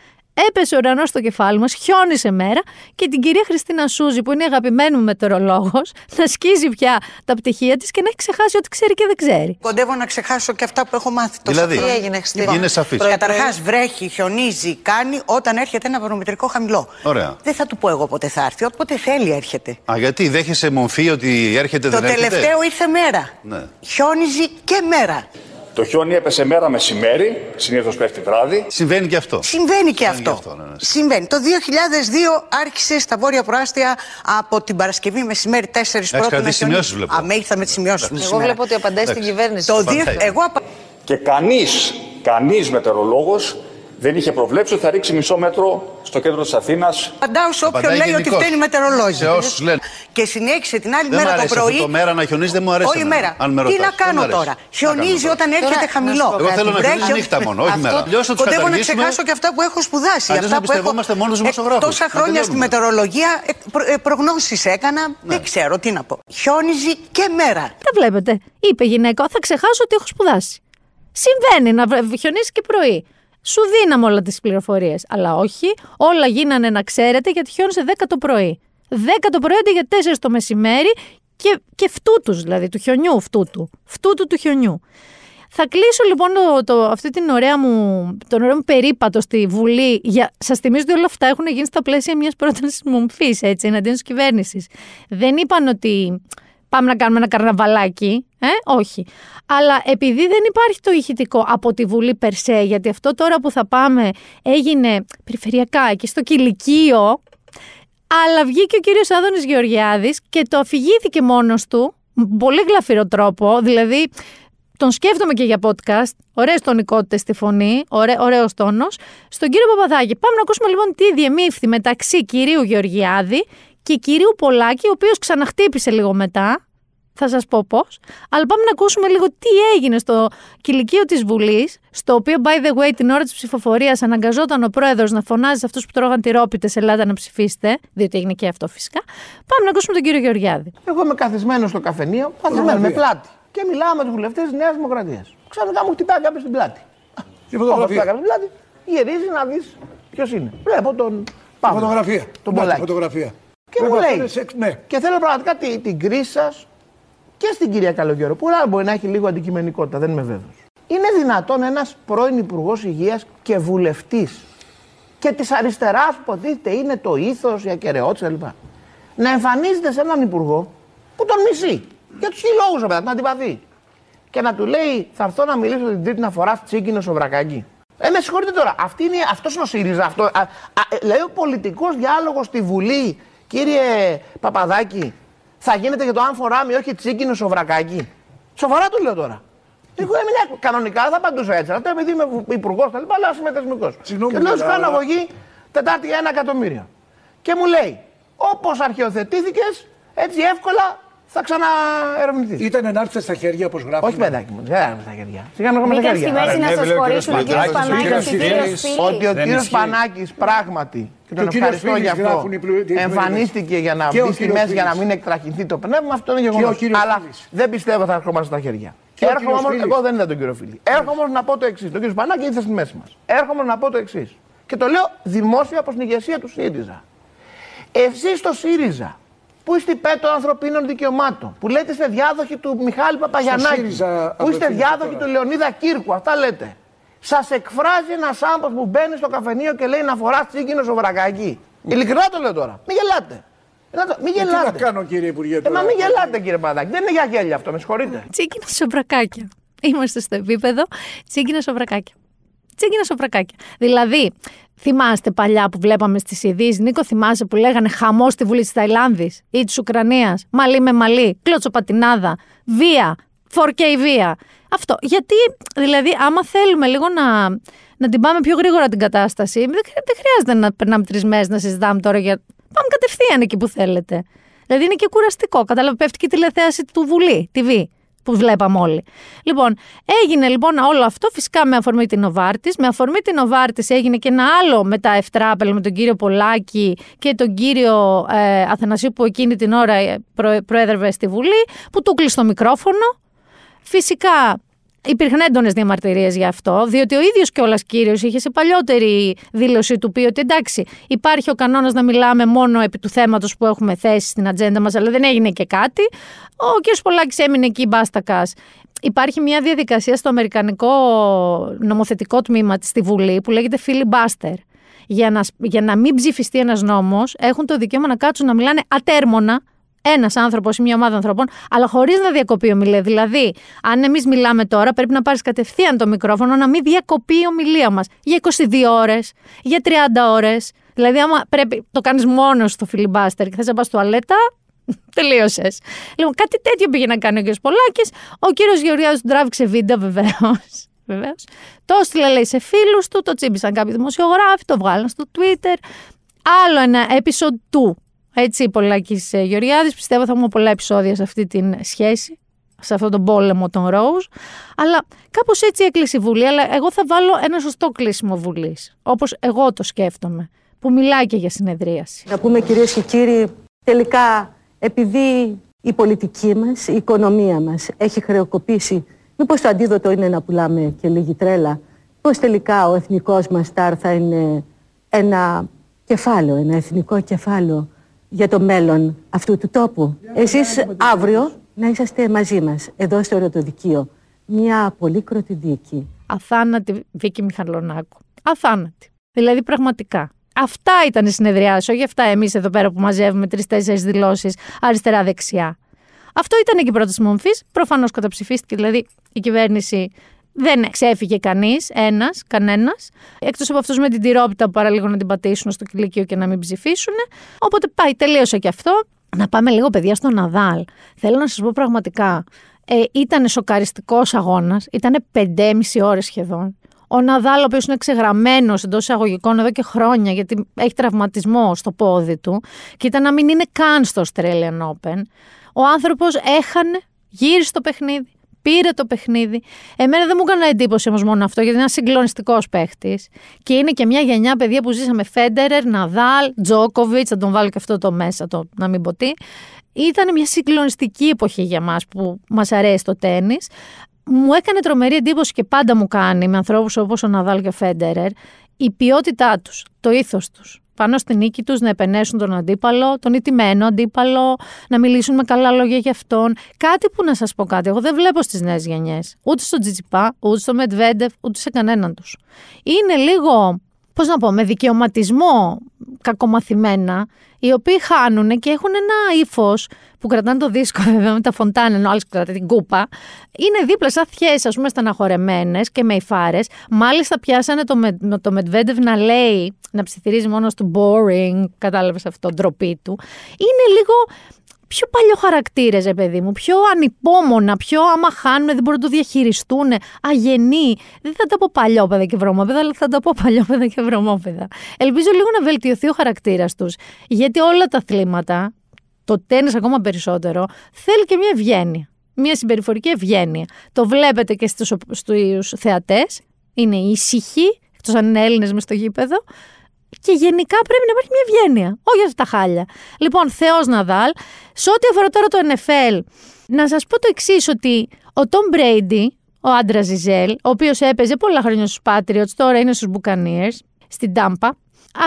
Έπεσε ο ουρανός στο κεφάλι μας, χιόνισε μέρα και την κυρία Χριστίνα Σούζη, που είναι η αγαπημένη μου μετεωρολόγο, να σκίζει πια τα πτυχία της και να έχει ξεχάσει ό,τι ξέρει και δεν ξέρει. Κοντεύω να ξεχάσω και αυτά που έχω μάθει τόσο Δηλαδή, χρόνια. τι έγινε, Χριστίνα; είναι σαφής. Καταρχάς, βρέχει, χιονίζει, κάνει όταν έρχεται ένα βαρομετρικό χαμηλό. Ωραία. Δεν θα του πω εγώ πότε θα έρθει. Όποτε θέλει έρχεται. Α, γιατί δέχεσαι μορφή ότι έρχεται Το δεν έρχεται; τελευταίο ήρθε μέρα. Ναι. Χιόνιζει και μέρα. Το χιόνι έπεσε μέρα μεσημέρι, συνήθως πέφτει βράδυ. Συμβαίνει και αυτό. Συμβαίνει και αυτό. και αυτό, ναι, ναι. Συμβαίνει. Το 2002 άρχισε στα βόρεια προάστια από την Παρασκευή μεσημέρι 4 πρώτου κρατήσει να χιονίζει. σημειώσεις, βλέπω. Αμέ ήρθα με τις σημειώσεις μου. Εγώ σήμερα. βλέπω ότι απαντάει στην Εντάξει. κυβέρνηση. Το δύο- Απαντάει. εγώ απα- Και κανείς, κανείς μετεωρολόγος δεν είχε προβλέψει ότι θα ρίξει μισό μέτρο στο κέντρο της Αθήνας απαντάω σε όποιον Απαντάει λέει ότι γενικώς. φταίνει η μετεωρολόγοι. Σε όσους λένε. Και συνέχισε την άλλη Δεν μ' μέρα το αρέσει πρωί. αυτό το μέρα να χιονίζει, δεν μου αρέσει Όλη εμένα, μέρα. αν με Τι ρωτάς. να Δεν μου κάνω αρέσει. τώρα; Τι να Χιονίζει κάνω όταν τώρα. έρχεται Τώρα, να χαμηλό. σου πω Εγώ θέλω να Βρέχει- χιονίζει νύχτα μόνο, όχι Αυτό. μέρα. Αλλιώς θα τους Κοντεύω να καταργήσουμε. ξεχάσω και αυτά που έχω σπουδάσει. Αλλιώς Αυτά να που έχω- εμπιστευόμαστε μόνο τους Ε, δημοσιογράφους. Τόσα Να χρόνια στη τελειώνουμε. μετεωρολογία ε, προ- ε, προγνώσεις έκανα. Δεν ξέρω τι να πω. Χιόνιζει και μέρα. Τα βλέπετε. Είπε η γυναίκα, θα ξεχάσω ότι έχω σπουδάσει. Συμβαίνει να βρε- χιονίσει και πρωί. Σου δίναμε όλα τις πληροφορίες. Αλλά όχι, όλα γίνανε να ξέρετε γιατί χιόνισε 10 το πρωί. 10 το πρωί αντί για 4 το μεσημέρι και, και φτούτους δηλαδή, του χιονιού φτούτου. Φτούτου του χιονιού. Θα κλείσω λοιπόν το, το, αυτή την ωραία μου, τον ωραίο μου περίπατο στη Βουλή. Για, σας θυμίζω ότι όλα αυτά έχουν γίνει στα πλαίσια μιας πρότασης μομφής, έτσι, εναντίον της κυβέρνησης. Δεν είπαν ότι πάμε να κάνουμε ένα καρναβαλάκι, ε, όχι. Αλλά επειδή δεν υπάρχει το ηχητικό από τη Βουλή Περσέ, γιατί αυτό τώρα που θα πάμε έγινε περιφερειακά εκεί στο Κηλικείο, αλλά βγήκε ο κύριος Άδωνης Γεωργιάδης και το αφηγήθηκε μόνος του, με πολύ γλαφυρό τρόπο, δηλαδή τον σκέφτομαι και για podcast, ωραίες τονικότητες στη φωνή, ωραί, ωραίος τόνος, στον κύριο Παπαδάκη. Πάμε να ακούσουμε λοιπόν τι διεμήφθη μεταξύ κυρίου Γεωργιάδη και κυρίου Πολάκη, ο οποίος ξαναχτύπησε λίγο μετά Θα σας πω πώς. Αλλά πάμε να ακούσουμε λίγο τι έγινε στο κηλικείο της Βουλής, στο οποίο, by the way, την ώρα της ψηφοφορίας αναγκαζόταν ο πρόεδρος να φωνάζει σε αυτούς που τρώγαν τυρόπιτες, Ελλάδα να ψηφίσετε, διότι έγινε και αυτό φυσικά. Πάμε να ακούσουμε τον κύριο Γεωργιάδη. Εγώ είμαι καθισμένος στο καφενείο, καθισμένο με πλάτη. Και μιλάω με τους βουλευτές της Νέας Δημοκρατίας. Ξαφνικά μου χτυπάει κάποιος στην πλάτη. Τη φωτογραφία. Όπως πλάτη, γυρίζει να δεις ποιος είναι. Βλέπω τον Παύλο. Φωτογραφία. Τον Ναι, Πολάκη. Φωτογραφία. Και μου Βέβαια, λέει. αυτός είναι σεξ- Ναι. Και θέλω πραγματικά την, την κρίση σας και στην κυρία Καλογέρο, που άλλο μπορεί να έχει λίγο αντικειμενικότητα, δεν είμαι βέβαιος. Είναι δυνατόν ένας πρώην Υπουργός Υγείας και βουλευτής και της αριστεράς που υποτίθεται είναι το ήθος, η ακαιρεότητα κλπ. Να εμφανίζεται σε έναν Υπουργό που τον μισεί. Για τους χιλιόγου, βέβαια, να αντιπαθεί. Και να του λέει, θα έρθω να μιλήσω την τρίτη να φορά τσίκινο στο βρακάκι. Ε, με συγχωρείτε τώρα, αυτή είναι, αυτός είναι ο ΣΥΡΙΖΑ. Αυτό, α, α, ε, λέει ο πολιτικός διάλογος στη Βουλή, κύριε Παπαδάκη, θα γίνεται για το αν φοράμε ή όχι τσίκινο στο βρακάκι. Σοβαρά το λέω τώρα. Εγώ έμεινα κανονικά, δεν θα απαντούσα έτσι. Αλλά τώρα επειδή είμαι υπουργός, τα λοιπά, αλλά είμαι θεσμικός. Συγγνώμη, Και λέω αλλά- σχάνα αγωγή Τετάρτη ένα εκατομμύριο. Και μου λέει, όπως αρχαιοθετήθηκες, έτσι εύκολα θα ξαναερευνηθεί. Ήταν να έρθετε στα χέρια, όπως γράφει. Όχι, παιδάκι μου, δεν έρχομαι στα χέρια. Σιγά να έρχομαι στα Μπήκαν στη χέρια. μέση να ναι, σας λέει ο κύριος χωρίσουν ο κύριο Πανάκης, ο Πανάκη κύριος και ο κύριο Σιδήρης, Φίλη. Ότι ο Δεν κύριος ισχύει. Πανάκη πράγματι, και τον ο κύριος ευχαριστώ Φίλης γι' αυτό, γράφουν οι πλου- οι εμφανίστηκε για να Και ο μπει στη κύριος μέση για να Φίλης. μην εκτραχυνθεί το πνεύμα, αυτό είναι γεγονό. ο κύριος Αλλά Φίλης. δεν πιστεύω θα ερχόμαστε στα χέρια. Και ο Έρχομαι κύριος όμως, Φίλης. εγώ δεν είδα τον κύριο Φίλη. Έρχομαι όμως να πω το εξής. Τον κύριο Πανάκη ήρθε στη μέση μας. Έρχομαι να πω το εξής. Και το λέω δημόσια από την ηγεσία του ΣΥΡΙΖΑ. Εσείς στο ΣΥΡΙΖΑ που είστε υπέρ των ανθρωπίνων δικαιωμάτων, που λέτε είστε διάδοχοι του Μιχάλη Παπαγιανάκη, ΣΥΡΙΖΑ που είστε απευθύνεστε διάδοχοι τώρα. του Λεωνίδα Κύρκου, αυτά λέτε. Σας εκφράζει ένας άνθρωπος που μπαίνει στο καφενείο και λέει να φοράς τσίκινο στο βρακάκι. Ειλικρινά το λέω τώρα. Μην γελάτε. Να το- Μην Τι να γελάτε. κάνω, κύριε Υπουργέ. Ε, μα τώρα. μην γελάτε κύριε Παδάκη. Δεν είναι για γέλια αυτό, με συγχωρείτε. Τσίκινα σοβρακάκια. Είμαστε στο επίπεδο τσίκινα σοβρακάκια. Τσίκινα σοβρακάκια. Δηλαδή, θυμάστε παλιά που βλέπαμε στις ειδήσει, Νίκο, θυμάσαι που λέγανε χαμό στη Βουλή της Ταϊλάνδης ή της Ουκρανίας, μαλλί με μαλλί, κλωτσοπατινάδα, βία, 4K βία. Αυτό. Γιατί, δηλαδή, άμα θέλουμε λίγο να, να την πάμε πιο γρήγορα την κατάσταση, δεν, δεν χρειάζεται να περνάμε τρεις μέρες να συζητάμε τώρα για. Πάμε κατευθείαν εκεί που θέλετε. Δηλαδή είναι και κουραστικό. Κατάλαβε, πέφτει και η τηλεθέαση του Βουλή, TV, που βλέπαμε όλοι. Λοιπόν, έγινε λοιπόν όλο αυτό φυσικά με αφορμή την Οβάρτης. Με αφορμή την Οβάρτης έγινε και ένα άλλο μετά ευτράπελ με τον κύριο Πολάκη και τον κύριο ε, Αθανασίου που εκείνη την ώρα ε, προ, προέδρευε στη Βουλή, που του κλείσει το μικρόφωνο. Φυσικά υπήρχαν έντονες διαμαρτυρίες γι' αυτό, διότι ο ίδιος κιόλας κύριος είχε σε παλιότερη δήλωση του πει ότι εντάξει, υπάρχει ο κανόνας να μιλάμε μόνο επί του θέματος που έχουμε θέσει στην ατζέντα μας, αλλά δεν έγινε και κάτι. Ο κ. Πολάκης έμεινε εκεί μπάστακας. Υπάρχει μια διαδικασία στο Αμερικανικό νομοθετικό τμήμα της στη Βουλή που λέγεται filibuster. Για να, για να μην ψηφιστεί ένας νόμος, έχουν το δικαίωμα να κάτσουν να μιλάνε ατέρμονα ένας άνθρωπος ή μια ομάδα ανθρώπων, αλλά χωρίς να διακοπεί η ομιλία. Δηλαδή, αν εμείς μιλάμε τώρα, πρέπει να πάρεις κατευθείαν το μικρόφωνο να μην διακοπεί η ομιλία μας για 22 ώρες, για 30 ώρες. Δηλαδή, άμα πρέπει το κάνεις μόνος στο φιλιμπάστερ και θες να πας τουαλέτα, τελείωσες. Λοιπόν, κάτι τέτοιο πήγε να κάνει ο κ. Πολάκης. Ο κύριος Γεωργιάδης του τράβηξε βίντεο, βεβαίως. Βεβαίως. Το έστειλε λέει σε φίλους του, το τσίμπησαν κάποιοι δημοσιογράφοι, το βγάλαν στο Twitter. Άλλο ένα episode του. Έτσι, Πολάκης Γεωργιάδης. Πιστεύω θα έχουμε πολλά επεισόδια σε αυτή την σχέση, σε αυτόν τον πόλεμο των Ρόουζ. Αλλά κάπως έτσι έκλεισε η Βουλή. Αλλά εγώ θα βάλω ένα σωστό κλείσιμο Βουλής. Όπως εγώ το σκέφτομαι. Που μιλάει και για συνεδρίαση. Να πούμε κυρίες και κύριοι, τελικά επειδή η πολιτική μας, η οικονομία μας έχει χρεοκοπήσει, μήπως το αντίδοτο είναι να πουλάμε και λίγη τρέλα, πως τελικά ο εθνικός μας τάρ θα είναι ένα κεφάλαιο, ένα εθνικό κεφάλαιο για το μέλλον αυτού του τόπου. Εσείς αύριο να είσαστε μαζί μας, εδώ στο Ερωτοδικείο. Μια πολύκροτη δίκη. Αθάνατη Βίκη Μιχαλονάκου. Αθάνατη. Δηλαδή πραγματικά. Αυτά ήταν οι συνεδριάσεις, όχι αυτά εμείς εδώ πέρα που μαζεύουμε τρει-τέσσερι δηλώσεις αριστερά-δεξιά. Αυτό ήταν και η πρώτη μορφής. Προφανώς καταψηφίστηκε, δηλαδή η κυβέρνηση δεν ξέφυγε κανείς, ένας, κανένας. Εκτός από αυτούς με την τυρόπιτα που παραλίγο να την πατήσουν στο κηλικείο και να μην ψηφίσουν. Οπότε πάει, τελείωσε και αυτό. Να πάμε λίγο, παιδιά, στο Ναδάλ. Θέλω να σας πω πραγματικά. Ε, ήταν σοκαριστικός αγώνας. Ήταν 5,5 ώρες σχεδόν. Ο Ναδάλ, ο οποίος είναι ξεγραμμένος εντός εισαγωγικών εδώ και χρόνια, γιατί έχει τραυματισμό στο πόδι του, και ήταν να μην είναι καν στο Australian Open. Ο άνθρωπος έχανε, γύρισε το παιχνίδι, πήρε το παιχνίδι. Εμένα δεν μου έκανε εντύπωση όμως μόνο αυτό, γιατί είναι ένας συγκλονιστικός παίχτης. Και είναι και μια γενιά παιδιά που ζήσαμε Φέντερερ, Ναδάλ, Τζόκοβιτς, θα τον βάλω και αυτό το μέσα, το να μην πω τι. Ήταν μια συγκλονιστική εποχή για μας που μας αρέσει το τέννις. Μου έκανε τρομερή εντύπωση και πάντα μου κάνει με ανθρώπους όπως ο Ναδάλ και ο Φέντερερ η ποιότητά τους, το ήθος τους πάνω στη νίκη τους να επενέσουν τον αντίπαλο, τον ηττημένο αντίπαλο, να μιλήσουν με καλά λόγια για αυτόν. Κάτι που να σας πω κάτι, εγώ δεν βλέπω στις νέες γενιές, ούτε στο Τζιτζιπά, ούτε στο Μετβέντεφ, ούτε σε κανέναν τους. Είναι λίγο, πώς να πω, με δικαιωματισμό κακομαθημένα, οι οποίοι χάνουν και έχουν ένα ύφος που κρατάνε το δίσκο βέβαια με τα φωντάνα, ενώ άλλος κρατάει την κούπα. Είναι δίπλα σαν θιές, ας πούμε, στεναχωρεμένες και με υφάρες. Μάλιστα πιάσανε το, με, το Μετβέντεβ να λέει, να ψιθυρίζει μόνο του boring, κατάλαβες αυτό, ντροπή του. Είναι λίγο πιο παλιό χαρακτήρες, ρε παιδί μου, πιο ανυπόμονα, πιο άμα χάνουν δεν μπορούν να το διαχειριστούν, αγενή. Δεν θα τα πω παλιόπαιδα και βρωμόπαιδα, αλλά θα τα πω παλιόπαιδα και βρωμόπαιδα. Ελπίζω λίγο να βελτιωθεί ο χαρακτήρας τους. Γιατί όλα τα αθλήματα, το τέννη ακόμα περισσότερο, θέλει και μια ευγένεια. Μια συμπεριφορική ευγένεια. Το βλέπετε και στους θεατές. Είναι ήσυχοι, εκτός αν είναι Έλληνες μες στο γήπεδο. Και γενικά πρέπει να υπάρχει μια ευγένεια. Όχι αυτά τα χάλια. Λοιπόν, Θεός Ναδάλ. Σε ό,τι αφορά τώρα το NFL, να σας πω το εξής, ότι ο Τόμ Μπρέιντι, ο άντρας Ζιζέλ, ο οποίος έπαιζε πολλά χρόνια στους Patriots, τώρα είναι στους Buccaneers, στην Τάμπα,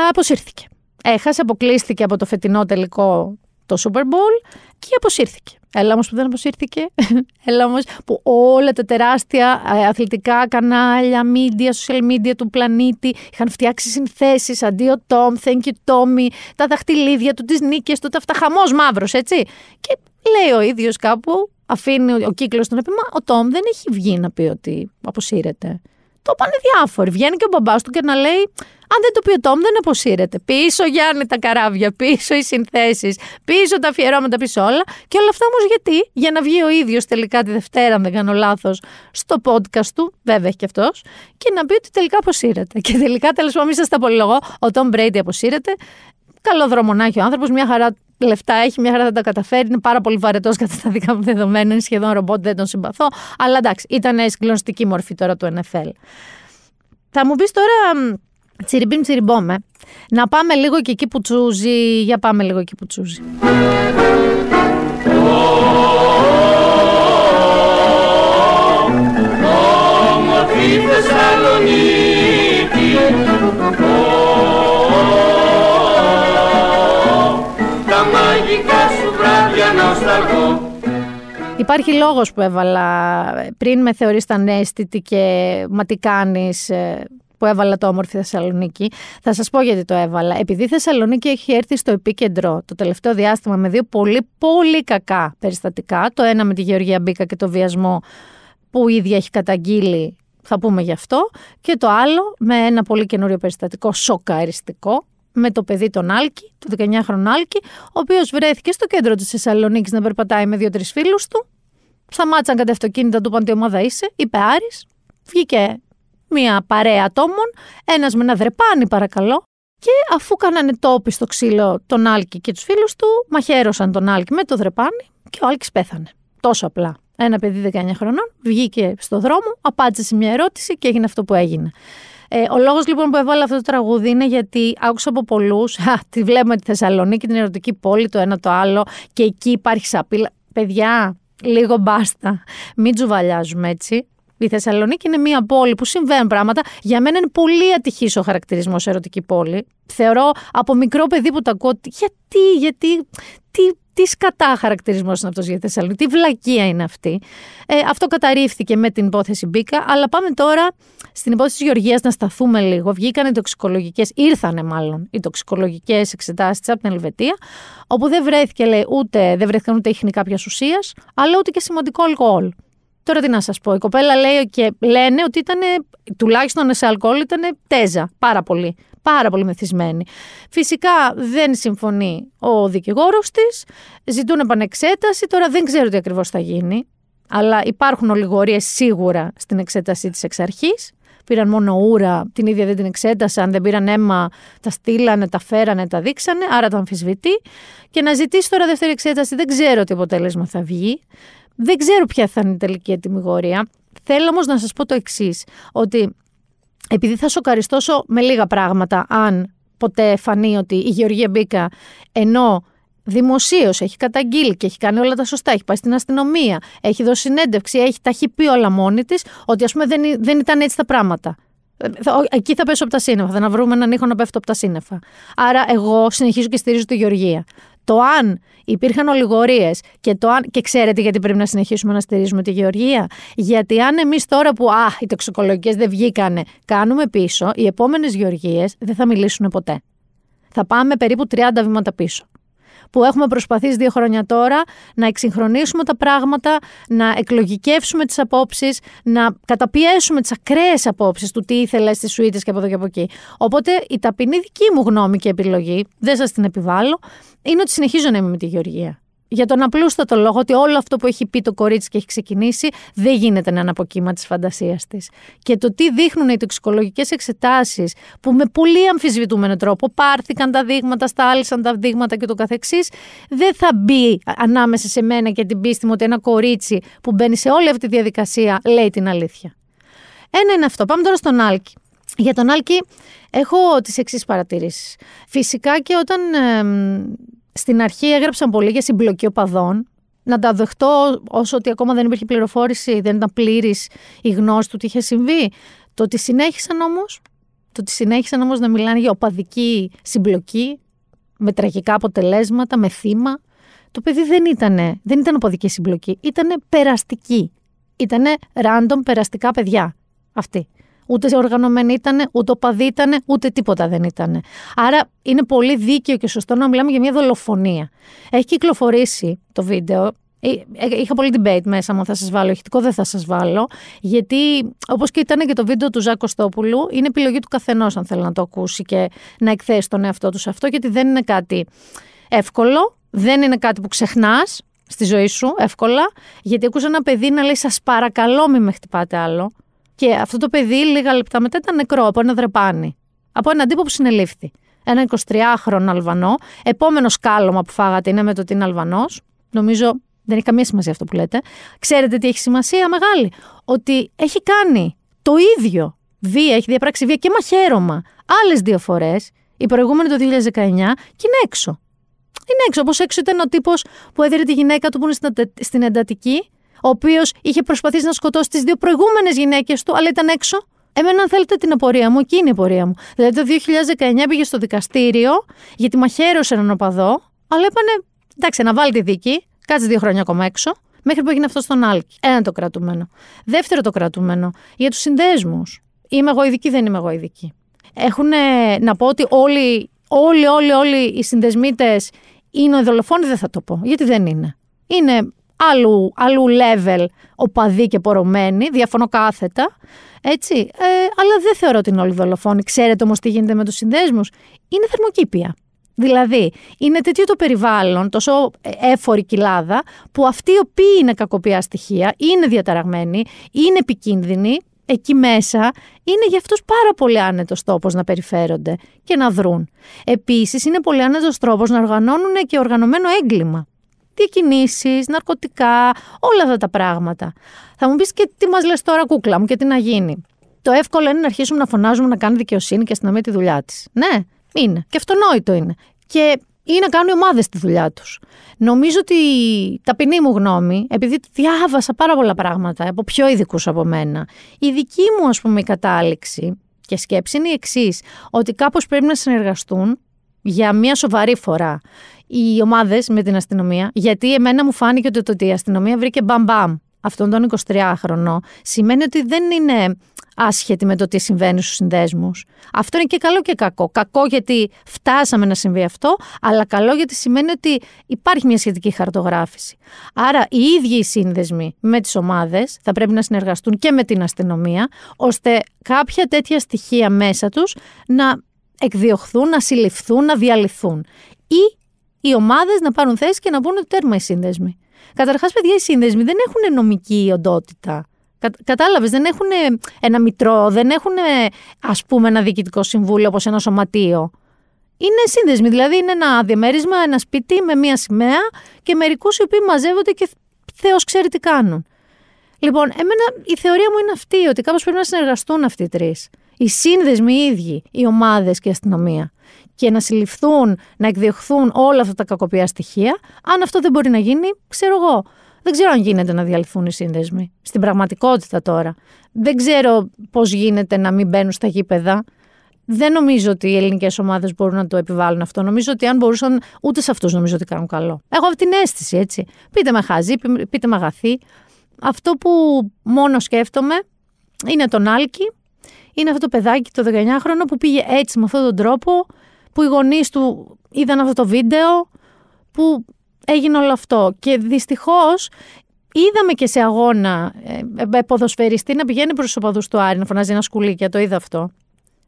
αποσύρθηκε. Έχασε, αποκλείστηκε από το φετινό τελικό το Super Bowl και αποσύρθηκε. Έλα όμως που δεν αποσύρθηκε. Έλα όμως που όλα τα τεράστια ε, αθλητικά κανάλια, media, social media του πλανήτη είχαν φτιάξει συνθέσεις. Αντίο Τόμ, thank you Tommy, τα δαχτυλίδια του, τις νίκες του, τα αυτά. Χαμός μαύρος, έτσι. Και λέει ο ίδιος κάπου, αφήνει ο κύκλος τον επίμα, ο Τόμ δεν έχει βγει να πει ότι αποσύρεται. Το πάνε διάφοροι. Βγαίνει και ο μπαμπάς του και να λέει: Αν δεν το πει ο Τόμ, δεν αποσύρεται. Πίσω Γιάννη τα καράβια, πίσω οι συνθέσεις, πίσω τα αφιερώματα, πίσω όλα. Και όλα αυτά όμως γιατί, για να βγει ο ίδιος τελικά τη Δευτέρα, αν δεν κάνω λάθος, στο podcast του, βέβαια έχει και αυτός, και να πει ότι τελικά αποσύρεται. Και τελικά, τέλος πάντων, μην σας τα απολογώ, ο Τόμ Μπρέιντι αποσύρεται. Καλό δρόμο να έχει ο άνθρωπος, μια χαρά λεφτά έχει, μια χαρά θα τα καταφέρει. Είναι πάρα πολύ βαρετός κατά τα δικά μου δεδομένα. Είναι σχεδόν ρομπότ, δεν τον συμπαθώ. Αλλά εντάξει, ήταν συγκλονιστική μορφή τώρα του NFL. Θα μου πεις τώρα, τσιριμπίμ τσιριμπόμε, να πάμε λίγο και εκεί που τσούζει. Για πάμε λίγο εκεί που τσούζει. Θεσσαλονίκη Υπάρχει λόγος που έβαλα πριν με θεωρείς ανέστητη και μα τι κάνεις ε, που έβαλα το όμορφη Θεσσαλονίκη. Θα σας πω γιατί το έβαλα. Επειδή η Θεσσαλονίκη έχει έρθει στο επίκεντρο το τελευταίο διάστημα με δύο πολύ πολύ κακά περιστατικά. Το ένα με τη Γεωργία Μπίκα και το βιασμό που η ίδια έχει καταγγείλει θα πούμε γι' αυτό. Και το άλλο με ένα πολύ καινούριο περιστατικό σοκαριστικό με το παιδί τον Άλκη, το 19χρονο Άλκη, ο οποίος βρέθηκε στο κέντρο της Θεσσαλονίκης να περπατάει με δύο-τρεις φίλους του. Σταμάτησαν κάτι αυτοκίνητα, του είπαν τι ομάδα είσαι, είπε Άρης. Βγήκε μια παρέα ατόμων, ένας με ένα δρεπάνι παρακαλώ. Και αφού κάνανε τόπι στο ξύλο τον Άλκη και τους φίλους του, μαχαίρωσαν τον Άλκη με το δρεπάνι και ο Άλκης πέθανε. Τόσο απλά. Ένα παιδί 19 χρονών βγήκε στο δρόμο, απάντησε σε μια ερώτηση και έγινε αυτό που έγινε. Ε, ο λόγος λοιπόν που έβαλα αυτό το τραγούδι είναι γιατί άκουσα από πολλούς. Τη βλέπουμε τη Θεσσαλονίκη, την ερωτική πόλη, το ένα το άλλο, και εκεί υπάρχει σαπίλα. Παιδιά, λίγο μπάστα. Μην τζουβαλιάζουμε έτσι. Η Θεσσαλονίκη είναι μια πόλη που συμβαίνουν πράγματα. Για μένα είναι πολύ ατυχής ο χαρακτηρισμός ερωτική πόλη. Θεωρώ από μικρό παιδί που το ακούω. Γιατί, γιατί, τι, τι σκατά χαρακτηρισμός είναι αυτός για τη Θεσσαλονίκη, τι βλακεία είναι αυτή. Ε, αυτό καταρρίφθηκε με την υπόθεση Μπίκα, αλλά πάμε τώρα στην υπόθεση της Γεωργίας να σταθούμε λίγο. Βγήκαν οι τοξικολογικές, ήρθανε μάλλον οι τοξικολογικές εξετάσεις από την Ελβετία, όπου δεν βρέθηκε, λέει, ούτε, δεν βρέθηκαν ούτε ίχνη κάποια ουσίας, αλλά ούτε και σημαντικό αλκοόλ. Τώρα τι να σας πω, η κοπέλα λέει και λένε ότι ήταν, τουλάχιστον σε αλκοόλ ήταν τέζα, πάρα πολύ πάρα πολύ μεθυσμένη. Φυσικά δεν συμφωνεί ο δικηγόρος της, ζητούν επανεξέταση, τώρα δεν ξέρω τι ακριβώς θα γίνει, αλλά υπάρχουν ολιγορίες σίγουρα στην εξέτασή της εξ αρχής. πήραν μόνο ούρα, την ίδια δεν την εξέτασαν, δεν πήραν αίμα, τα στείλανε, τα φέρανε, τα δείξανε, άρα τα αμφισβητεί. Και να ζητήσει τώρα δεύτερη εξέταση, δεν ξέρω τι αποτέλεσμα θα βγει. Δεν ξέρω ποια θα είναι η τελική ετοιμιγορία. Θέλω όμως να σας πω το εξής, ότι επειδή θα σοκαριστώσω με λίγα πράγματα, αν ποτέ φανεί ότι η Γεωργία Μπίκα, ενώ δημοσίως έχει καταγγείλει και έχει κάνει όλα τα σωστά, έχει πάει στην αστυνομία, έχει δώσει συνέντευξη, έχει, τα έχει πει όλα μόνη της, ότι ας πούμε δεν, δεν ήταν έτσι τα πράγματα. Ε, εκεί θα πέσω από τα σύννεφα. Θα να βρούμε έναν ήχο να πέφτω από τα σύννεφα. Άρα, εγώ συνεχίζω και στηρίζω τη Γεωργία. Το αν υπήρχαν ολιγορίες και, το αν, και ξέρετε γιατί πρέπει να συνεχίσουμε να στηρίζουμε τη Γεωργία; Γιατί αν εμείς τώρα που α, οι τοξικολογικές δεν βγήκανε, κάνουμε πίσω, οι επόμενες Γεωργίες δεν θα μιλήσουν ποτέ. Θα πάμε περίπου 30 βήματα πίσω που έχουμε προσπαθήσει δύο χρόνια τώρα να εξυγχρονίσουμε τα πράγματα, να εκλογικεύσουμε τις απόψεις, να καταπιέσουμε τις ακραίες απόψεις του τι ήθελε στις σουίτες και από εδώ και από εκεί. Οπότε η ταπεινή δική μου γνώμη και επιλογή, δεν σας την επιβάλλω, είναι ότι συνεχίζω να είμαι με τη Γεωργία. Για τον απλούστατο λόγο ότι όλο αυτό που έχει πει το κορίτσι και έχει ξεκινήσει δεν γίνεται ένα αποκύμα της φαντασίας της. Και το τι δείχνουν οι τοξικολογικές εξετάσεις που με πολύ αμφισβητούμενο τρόπο πάρθηκαν τα δείγματα, στάλησαν τα δείγματα και το καθεξής, δεν θα μπει ανάμεσα σε μένα και την πίστη μου ότι ένα κορίτσι που μπαίνει σε όλη αυτή τη διαδικασία λέει την αλήθεια. Ένα είναι αυτό. Πάμε τώρα στον Άλκη. Για τον Άλκη έχω τις εξής παρατηρήσεις. Φυσικά και όταν στην αρχή έγραψαν πολύ για συμπλοκή οπαδών. Να τα δεχτώ όσο ότι ακόμα δεν υπήρχε πληροφόρηση, δεν ήταν πλήρης η γνώση του τι είχε συμβεί. Το ότι συνέχισαν όμως, το ότι συνέχισαν όμως να μιλάνε για οπαδική συμπλοκή, με τραγικά αποτελέσματα, με θύμα. Το παιδί δεν ήταν, δεν ήταν οπαδική συμπλοκή, ήταν περαστική. Ήταν random περαστικά παιδιά. Αυτή. Ούτε οργανωμένοι ήταν, ούτε οπαδοί ήταν, ούτε τίποτα δεν ήταν. Άρα είναι πολύ δίκαιο και σωστό να μιλάμε για μια δολοφονία. Έχει κυκλοφορήσει το βίντεο. Ε, ε, είχα πολύ debate μέσα μου, θα σας βάλω. Ηχητικό δεν θα σας βάλω. Γιατί, όπως και ήταν και το βίντεο του Ζάκο Στόπουλου, είναι επιλογή του καθενός, αν θέλει να το ακούσει και να εκθέσει τον εαυτό του σε αυτό, γιατί δεν είναι κάτι εύκολο, δεν είναι κάτι που ξεχνάς στη ζωή σου εύκολα. Γιατί ακούσα ένα παιδί να λέει: Σας παρακαλώ, μην με χτυπάτε άλλο. Και αυτό το παιδί λίγα λεπτά μετά ήταν νεκρό από ένα δρεπάνι. Από έναν τύπο που συνελήφθη. Ένα 23χρονο Αλβανό. Επόμενος σκάλωμα που φάγατε είναι με το ότι είναι Αλβανός. Νομίζω δεν έχει καμία σημασία αυτό που λέτε. Ξέρετε τι έχει σημασία μεγάλη; Ότι έχει κάνει το ίδιο βία, έχει διαπράξει βία και μαχαίρωμα άλλες δύο φορές. Η προηγούμενη το 2019 και είναι έξω. Είναι έξω. Όπως έξω ήταν ο τύπος που έδιρε τη γυναίκα του που είναι στην εντατική ο οποίος είχε προσπαθήσει να σκοτώσει τις δύο προηγούμενες γυναίκες του, αλλά ήταν έξω. Εμένα, αν θέλετε την απορία μου, εκεί είναι η απορία μου. Δηλαδή, το 2019 πήγε στο δικαστήριο, γιατί μαχαίρωσε έναν οπαδό, αλλά είπανε, εντάξει, να βάλει τη δίκη, κάτσε δύο χρόνια ακόμα έξω, μέχρι που έγινε αυτό στον Άλκη. Ένα το κρατούμενο. Δεύτερο το κρατούμενο, για τους συνδέσμους. Είμαι εγώ ειδική, δεν είμαι εγώ ειδική. Έχουν να πω ότι όλοι, όλοι, όλοι, όλοι οι συνδεσμίτες είναι δολοφόνοι, δεν θα το πω, γιατί δεν είναι. Είναι άλλου, άλλου level οπαδοί και πορωμένοι, διαφωνώ κάθετα. Έτσι, ε, αλλά δεν θεωρώ ότι είναι όλοι δολοφόνοι. Ξέρετε όμως τι γίνεται με τους συνδέσμους. Είναι θερμοκήπια. Δηλαδή, είναι τέτοιο το περιβάλλον, τόσο έφορη κοιλάδα, που αυτοί οι οποίοι είναι κακοποιά στοιχεία, είναι διαταραγμένοι, είναι επικίνδυνοι, εκεί μέσα είναι για αυτούς πάρα πολύ άνετος τόπος να περιφέρονται και να δρούν. Επίσης είναι πολύ άνετος τρόπος να οργανώνουν και οργανωμένο έγκλημα διακινήσεις, ναρκωτικά, όλα αυτά τα πράγματα. Θα μου πεις και τι μας λες τώρα, κούκλα μου, και τι να γίνει. Το εύκολο είναι να αρχίσουμε να φωνάζουμε να κάνει δικαιοσύνη και αστυνομία τη δουλειά της. Ναι, είναι. Και αυτονόητο είναι. Και ή να κάνουν οι ομάδες τη δουλειά τους. Νομίζω ότι ταπεινή μου γνώμη, επειδή διάβασα πάρα πολλά πράγματα από πιο ειδικούς από μένα, η δική μου ας πούμε η κατάληξη και σκέψη είναι η εξής, ότι κάπως πρέπει να συνεργαστούν για μια σοβαρή φορά οι ομάδες με την αστυνομία, γιατί εμένα μου φάνηκε ότι το ότι η αστυνομία βρήκε μπαμ-μπαμ αυτόν τον 23χρονο, σημαίνει ότι δεν είναι άσχετη με το τι συμβαίνει στους συνδέσμους. Αυτό είναι και καλό και κακό. Κακό γιατί φτάσαμε να συμβεί αυτό, αλλά καλό γιατί σημαίνει ότι υπάρχει μια σχετική χαρτογράφηση. Άρα οι ίδιοι οι σύνδεσμοι με τις ομάδες θα πρέπει να συνεργαστούν και με την αστυνομία, ώστε κάποια τέτοια στοιχεία μέσα τους να εκδιωχθούν, να συλληφθούν, να διαλυθούν. Ή οι ομάδες να πάρουν θέση και να πούνε τέρμα οι σύνδεσμοι. Καταρχάς, παιδιά, οι σύνδεσμοι δεν έχουν νομική οντότητα. Κα, Κατάλαβες, δεν έχουν ένα μητρό, δεν έχουν ας πούμε ένα διοικητικό συμβούλιο όπως ένα σωματείο. Είναι σύνδεσμοι, δηλαδή είναι ένα διαμέρισμα, ένα σπίτι με μία σημαία και μερικούς οι οποίοι μαζεύονται και Θεός ξέρει τι κάνουν. Λοιπόν, εμένα η θεωρία μου είναι αυτή, ότι κάπως πρέπει να συνεργαστούν αυτοί οι τρεις. Οι σύνδεσμοι οι ίδιοι, οι ομάδες και η αστυνομία. Και να συλληφθούν, να εκδιωχθούν όλα αυτά τα κακοπιά στοιχεία. Αν αυτό δεν μπορεί να γίνει, ξέρω εγώ. Δεν ξέρω αν γίνεται να διαλυθούν οι σύνδεσμοι. Στην πραγματικότητα τώρα. Δεν ξέρω πώς γίνεται να μην μπαίνουν στα γήπεδα. Δεν νομίζω ότι οι ελληνικές ομάδες μπορούν να το επιβάλλουν αυτό. Νομίζω ότι αν μπορούσαν, ούτε σε αυτούς νομίζω ότι κάνουν καλό. Έχω αυτή την αίσθηση, έτσι. Πείτε με χαζή, πείτε με αγαθή. Αυτό που μόνο σκέφτομαι είναι τον Άλκη. Είναι αυτό το παιδάκι, το 19χρονο, που πήγε έτσι με αυτόν τον τρόπο, που οι γονείς του είδαν αυτό το βίντεο, που έγινε όλο αυτό. Και δυστυχώς είδαμε και σε αγώνα ε, ε, ποδοσφαιριστή να πηγαίνει προς τους οπαδούς του Άρη, να φωνάζει ένα σκουλίκια, το είδα αυτό.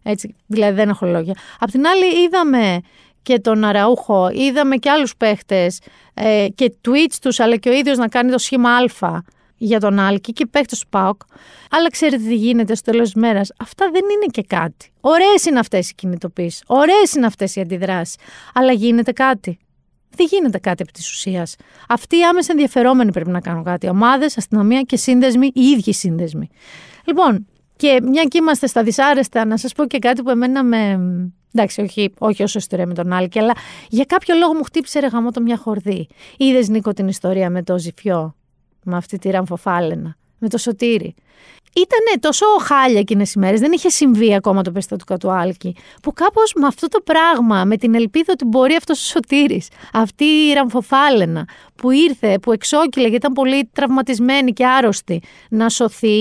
Έτσι, δηλαδή δεν έχω λόγια. Απ' την άλλη είδαμε και τον Αραούχο, είδαμε και άλλους παίχτες ε, και tweets τους, αλλά και ο ίδιος να κάνει το σχήμα Α για τον Άλκη και παίχτες του ΠΑΟΚ. Αλλά ξέρετε τι γίνεται στο τέλος της μέρας. Αυτά δεν είναι και κάτι. Ωραίες είναι αυτές οι κινητοποίησεις, ωραίες είναι αυτές οι αντιδράσεις, αλλά γίνεται κάτι. Δεν γίνεται κάτι επί της ουσίας. Αυτοί οι άμεσα ενδιαφερόμενοι πρέπει να κάνουν κάτι. Ομάδες, αστυνομία και σύνδεσμοι, οι ίδιοι σύνδεσμοι. Λοιπόν, και μια και είμαστε στα δυσάρεστα, να σας πω και κάτι που εμένα με. Εντάξει, όχι, όχι όσο ιστορία με τον Άλκη, αλλά για κάποιο λόγο μου χτύπησε ρε γαμό το μια χορδή. Είδες Νίκο την ιστορία με το Ζηφιό, με αυτή τη ραμφοφάλαινα, με το Σωτήρι. Ήταν τόσο χάλια εκείνες οι μέρες, δεν είχε συμβεί ακόμα το περιστατικό του Άλκη. Που κάπως με αυτό το πράγμα, με την ελπίδα ότι μπορεί αυτός ο Σωτήρης, αυτή η ραμφοφάλαινα που ήρθε, που εξόκυλε γιατί ήταν πολύ τραυματισμένη και άρρωστη να σωθεί,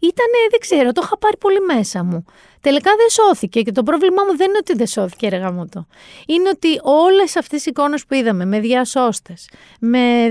ήταν, δεν ξέρω, το είχα πάρει πολύ μέσα μου. Τελικά δεν σώθηκε και το πρόβλημά μου δεν είναι ότι δεν σώθηκε, ρε γαμώτο. Είναι ότι όλες αυτές οι εικόνες που είδαμε με διασώστες, με,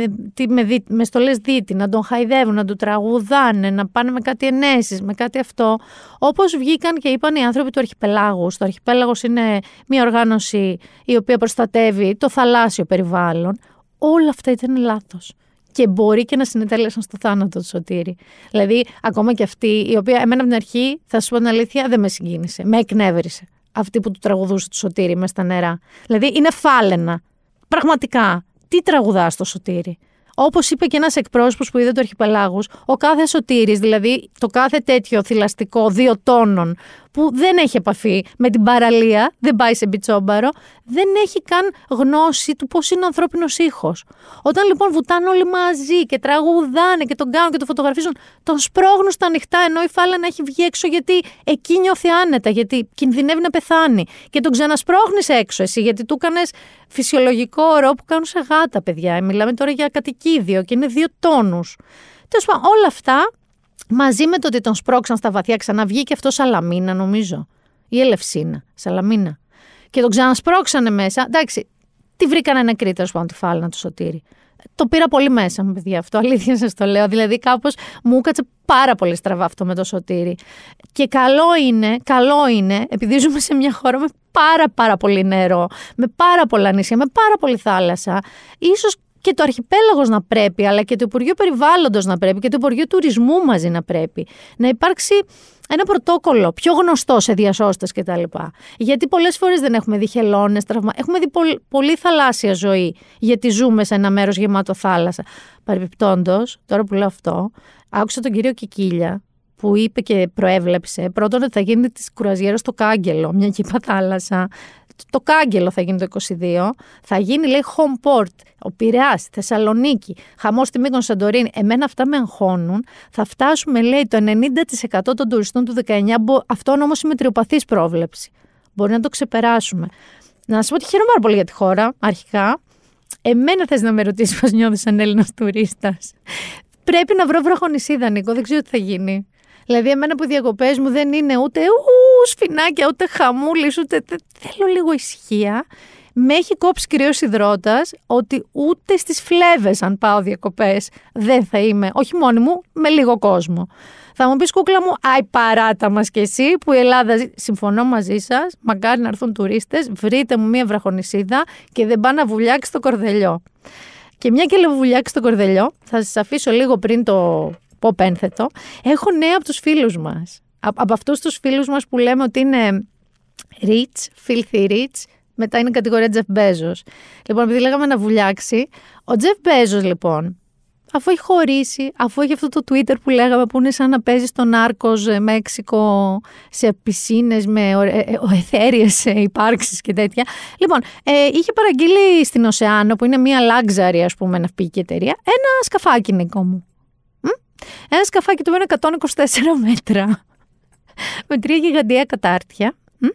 με, με στολές δίτη, να τον χαϊδεύουν, να του τραγουδάνε, να πάνε με κάτι ενέσεις, με κάτι αυτό. Όπως βγήκαν και είπαν οι άνθρωποι του Αρχιπελάγους. Το Αρχιπέλαγος είναι μια οργάνωση η οποία προστατεύει το θαλάσσιο περιβάλλον. Όλα αυτά ήταν λάθος και μπορεί και να συνετέλεσαν στο θάνατο του Σωτήρη. Δηλαδή, ακόμα και αυτή, η οποία εμένα από την αρχή, θα σου πω την αλήθεια, δεν με συγκίνησε. Με εκνεύρισε. Αυτή που του τραγουδούσε το Σωτήρη μες στα νερά. Δηλαδή, είναι φάλαινα. Πραγματικά. Τι τραγουδάς το Σωτήρη; Όπως είπε και ένας εκπρόσωπος που είδε το Αρχιπελάγου, ο κάθε σωτήρης, δηλαδή το κάθε τέτοιο θηλαστικό δύο τόνων που δεν έχει επαφή με την παραλία, δεν πάει σε μπιτσόμπαρο, δεν έχει καν γνώση του πώς είναι ο ανθρώπινος ήχος. Όταν λοιπόν βουτάνε όλοι μαζί και τραγουδάνε και τον κάνουν και τον φωτογραφίζουν, τον σπρώχνουν στα ανοιχτά ενώ η φάλα να έχει βγει έξω γιατί εκεί νιώθει άνετα, γιατί κινδυνεύει να πεθάνει. Και τον ξανασπρώχνεις έξω εσύ, γιατί του έκανες φυσιολογικό όρο που κάνουν σε γάτα, παιδιά. Μιλάμε τώρα για κατοικίδιο και είναι δύο τόνους. Τέλος πάντων, όλα αυτά Μαζί με το ότι τον σπρώξαν στα βαθιά, ξαναβγήκε αυτός Σαλαμίνα, νομίζω. Ή Ελευσίνα, Σαλαμίνα. Και τον ξανασπρώξανε μέσα. Εντάξει, τι βρήκανε νεκρή τέλο πάντων τη φάλαινα του Σωτήρη. Το πήρα πολύ μέσα μου, παιδιά, αυτό. Αλήθεια σας το λέω. Δηλαδή, κάπως μου έκατσε πάρα πολύ στραβά αυτό με το Σωτήρη. Και καλό είναι, καλό είναι, επειδή ζούμε σε μια χώρα με πάρα πάρα πολύ νερό, με πάρα πολλά νησιά, με πάρα πολύ θάλασσα, ίσως και το αρχιπέλαγος να πρέπει, αλλά και το Υπουργείο Περιβάλλοντος να πρέπει και το Υπουργείο Τουρισμού μαζί να πρέπει. Να υπάρξει ένα πρωτόκολλο πιο γνωστό σε διασώστες κτλ. Γιατί πολλές φορές δεν έχουμε δει χελώνες, τραυμα... Έχουμε δει πολύ θαλάσσια ζωή, γιατί ζούμε σε ένα μέρος γεμάτο θάλασσα. Παρεμπιπτόντω, τώρα που λέω αυτό, άκουσα τον κύριο Κικίλια, που είπε και προέβλεψε πρώτον ότι θα γίνει της κουραζιέρας στο Κάγκελο, μια κύπα θάλασσα το Κάγκελο θα γίνει το 22. Θα γίνει, λέει, home port. Ο Πειραιάς, Θεσσαλονίκη, χαμός στη Μήκον Σαντορίνη. Εμένα αυτά με αγχώνουν. Θα φτάσουμε, λέει, το 90% των τουριστών του 19. Αυτό όμως η μετριοπαθής πρόβλεψη. Μπορεί να το ξεπεράσουμε. Να σας πω ότι χαίρομαι πάρα πολύ για τη χώρα, αρχικά. Εμένα θες να με ρωτήσεις πώς νιώθεις σαν Έλληνας τουρίστας. Πρέπει να βρω βραχονισίδα, Νίκο. Δεν ξέρω τι θα γίνει. Δηλαδή, εμένα που οι διακοπές μου δεν είναι ούτε ου, σφινάκια, ούτε χαμούλης, ούτε. Θέλω λίγο ησυχία. Με έχει κόψει κυρίως υδρότα ότι ούτε στις φλέβες, αν πάω διακοπές, δεν θα είμαι, όχι μόνη μου, με λίγο κόσμο. Θα μου πεις, κούκλα μου, άι παράτα μας κι εσύ που η Ελλάδα. Συμφωνώ μαζί σας. Μακάρι να έρθουν τουρίστες, βρείτε μου μία βραχονισίδα και δεν πάνε να βουλιάξει το κορδελιό. Και μια και λέω βουλιάξει το κορδελιό, θα σας αφήσω λίγο πριν το πω πένθετο, έχω νέα από τους φίλους μας. Α- από αυτούς τους φίλους μας που λέμε ότι είναι rich, filthy rich, μετά είναι η κατηγορία Jeff Bezos. Λοιπόν, επειδή λέγαμε να βουλιάξει, ο Jeff Bezos λοιπόν, αφού έχει χωρίσει, αφού έχει αυτό το Twitter που λέγαμε που είναι σαν να παίζει στο Νάρκος ε, Μέξικο σε πισίνες με εθέριες υπάρξεις και τέτοια. Λοιπόν, ε, είχε παραγγείλει στην Οσεάνο που είναι μια luxury ας πούμε ναυπηγική εταιρεία ένα σκαφάκι Νίκο μου. Μ; Ένα σκαφάκι το οποίο είναι 124 μέτρα με τρία γιγαντιαία κατάρτια μ;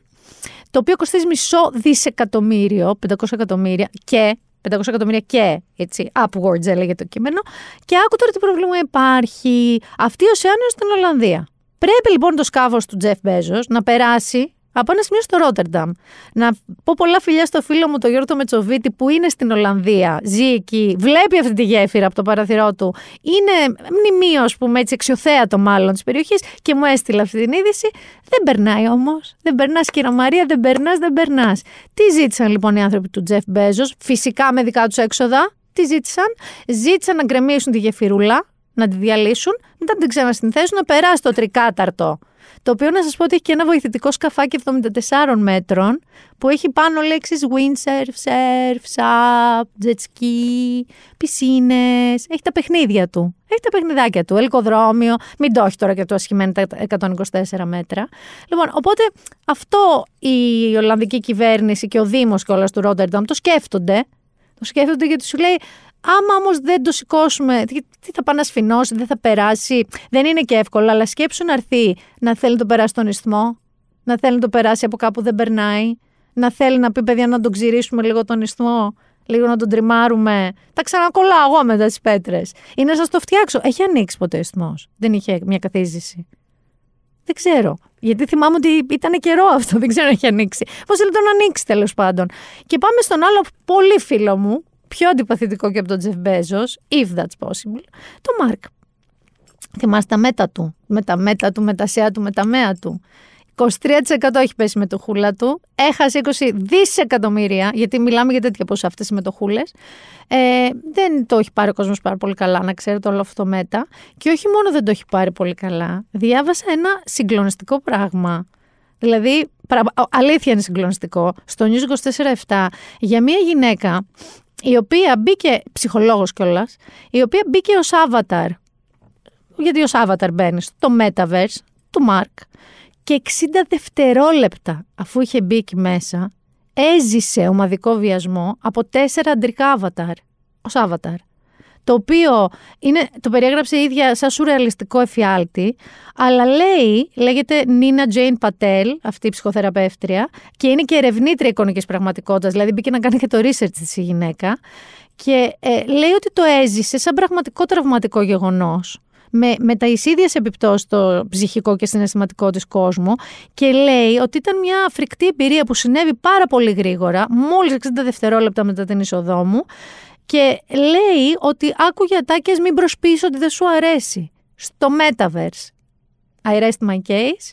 το οποίο κοστίζει μισό δισεκατομμύριο, 500 εκατομμύρια και 500 εκατομμύρια και έτσι, upwards έλεγε το κείμενο. Και άκου τώρα τι πρόβλημα υπάρχει. Αυτή η Οσεάνο είναι στην Ολλανδία. Πρέπει λοιπόν το σκάφο του Τζεφ Μπέζος να περάσει από ένα σημείο στο Ρότερνταμ. Να πω πολλά φιλιά στο φίλο μου, τον Γιώργο Μετσοβίτη, που είναι στην Ολλανδία, ζει εκεί, βλέπει αυτή τη γέφυρα από το παραθυρό του. Είναι μνημείο, ας πούμε, έτσι, εξιοθέατο μάλλον της περιοχής και μου έστειλε αυτή την είδηση. Δεν περνάει όμως. Δεν περνάς, κύρα Μαρία, δεν περνάς, δεν περνάς. Τι ζήτησαν λοιπόν οι άνθρωποι του Τζεφ Μπέζος, φυσικά με δικά τους έξοδα. Τι ζήτησαν, ζήτησαν να γκρεμίσουν τη γεφυρούλα, να τη διαλύσουν, μετά να την ξανασυνθέσουν, να περάσει το τρικάταρτο το οποίο να σας πω ότι έχει και ένα βοηθητικό σκαφάκι 74 μέτρων που έχει πάνω λέξεις windsurf, surf, sub, jet ski, πισίνες, έχει τα παιχνίδια του. Έχει τα παιχνιδάκια του, ελκοδρόμιο, μην το έχει τώρα και το ασχημένο τα 124 μέτρα. Λοιπόν, οπότε αυτό η Ολλανδική κυβέρνηση και ο Δήμος κιόλας του Ρότερνταμ το σκέφτονται. Το σκέφτονται γιατί σου λέει Άμα όμως δεν το σηκώσουμε, τι τι θα πάει να σφινώσει, δεν θα περάσει. Δεν είναι και εύκολο, αλλά σκέψου να έρθει να θέλει να το περάσει στον ισθμό, να θέλει να το περάσει από κάπου δεν περνάει, να θέλει να πει παιδιά να τον ξυρίσουμε λίγο τον ισθμό, λίγο να τον τριμάρουμε. Τα ξανακολλάω εγώ μετά τις πέτρες. Ή να σας το φτιάξω. Έχει ανοίξει ποτέ ο ισθμό. Δεν είχε μια καθίζηση; Δεν ξέρω. Γιατί θυμάμαι ότι ήταν καιρό αυτό. Δεν ξέρω αν έχει ανοίξει. Πώς θέλει τον ανοίξει τέλος πάντων. Και πάμε στον άλλο πολύ φίλο μου, πιο αντιπαθητικό και από τον Τζεφ Μπέζος, if that's possible, το Μάρκ. Θυμάστε τα μέτα του, με τα μέτα του, με τα σέα του, με τα μέα του. 23% έχει πέσει με το χούλα του, έχασε 20 δισεκατομμύρια, γιατί μιλάμε για τέτοια ποσά αυτές οι μετοχούλες. Ε, δεν το έχει πάρει ο κόσμος πάρα πολύ καλά, να ξέρετε όλο αυτό το μέτα. Και όχι μόνο δεν το έχει πάρει πολύ καλά, διάβασα ένα συγκλονιστικό πράγμα. Δηλαδή, πρα- αλήθεια είναι συγκλονιστικό. Στο News 24-7 για μια γυναίκα η οποία μπήκε, ψυχολόγος κιόλας, η οποία μπήκε ως avatar. Γιατί ως avatar μπαίνεις; Στο metaverse του Mark και 60 δευτερόλεπτα αφού είχε μπει εκεί μέσα έζησε ομαδικό βιασμό από τέσσερα αντρικά avatar ως avatar. Το οποίο είναι, το περιέγραψε η ίδια σαν σουρεαλιστικό εφιάλτη, αλλά λέει, λέγεται Νίνα Τζέιν Πατέλ, αυτή η ψυχοθεραπεύτρια, και είναι και ερευνήτρια εικονικής πραγματικότητας, δηλαδή μπήκε να κάνει και το research της η γυναίκα. Και ε, λέει ότι το έζησε σαν πραγματικό τραυματικό γεγονός. Με, με τα ίδιες επιπτώσεις στο ψυχικό και συναισθηματικό της κόσμου και λέει ότι ήταν μια φρικτή εμπειρία που συνέβη πάρα πολύ γρήγορα, μόλις 60 δευτερόλεπτα μετά την είσοδό μου και λέει ότι άκουγε ατάκες μην προσποιείς ότι δεν σου αρέσει. Στο Metaverse. I rest my case.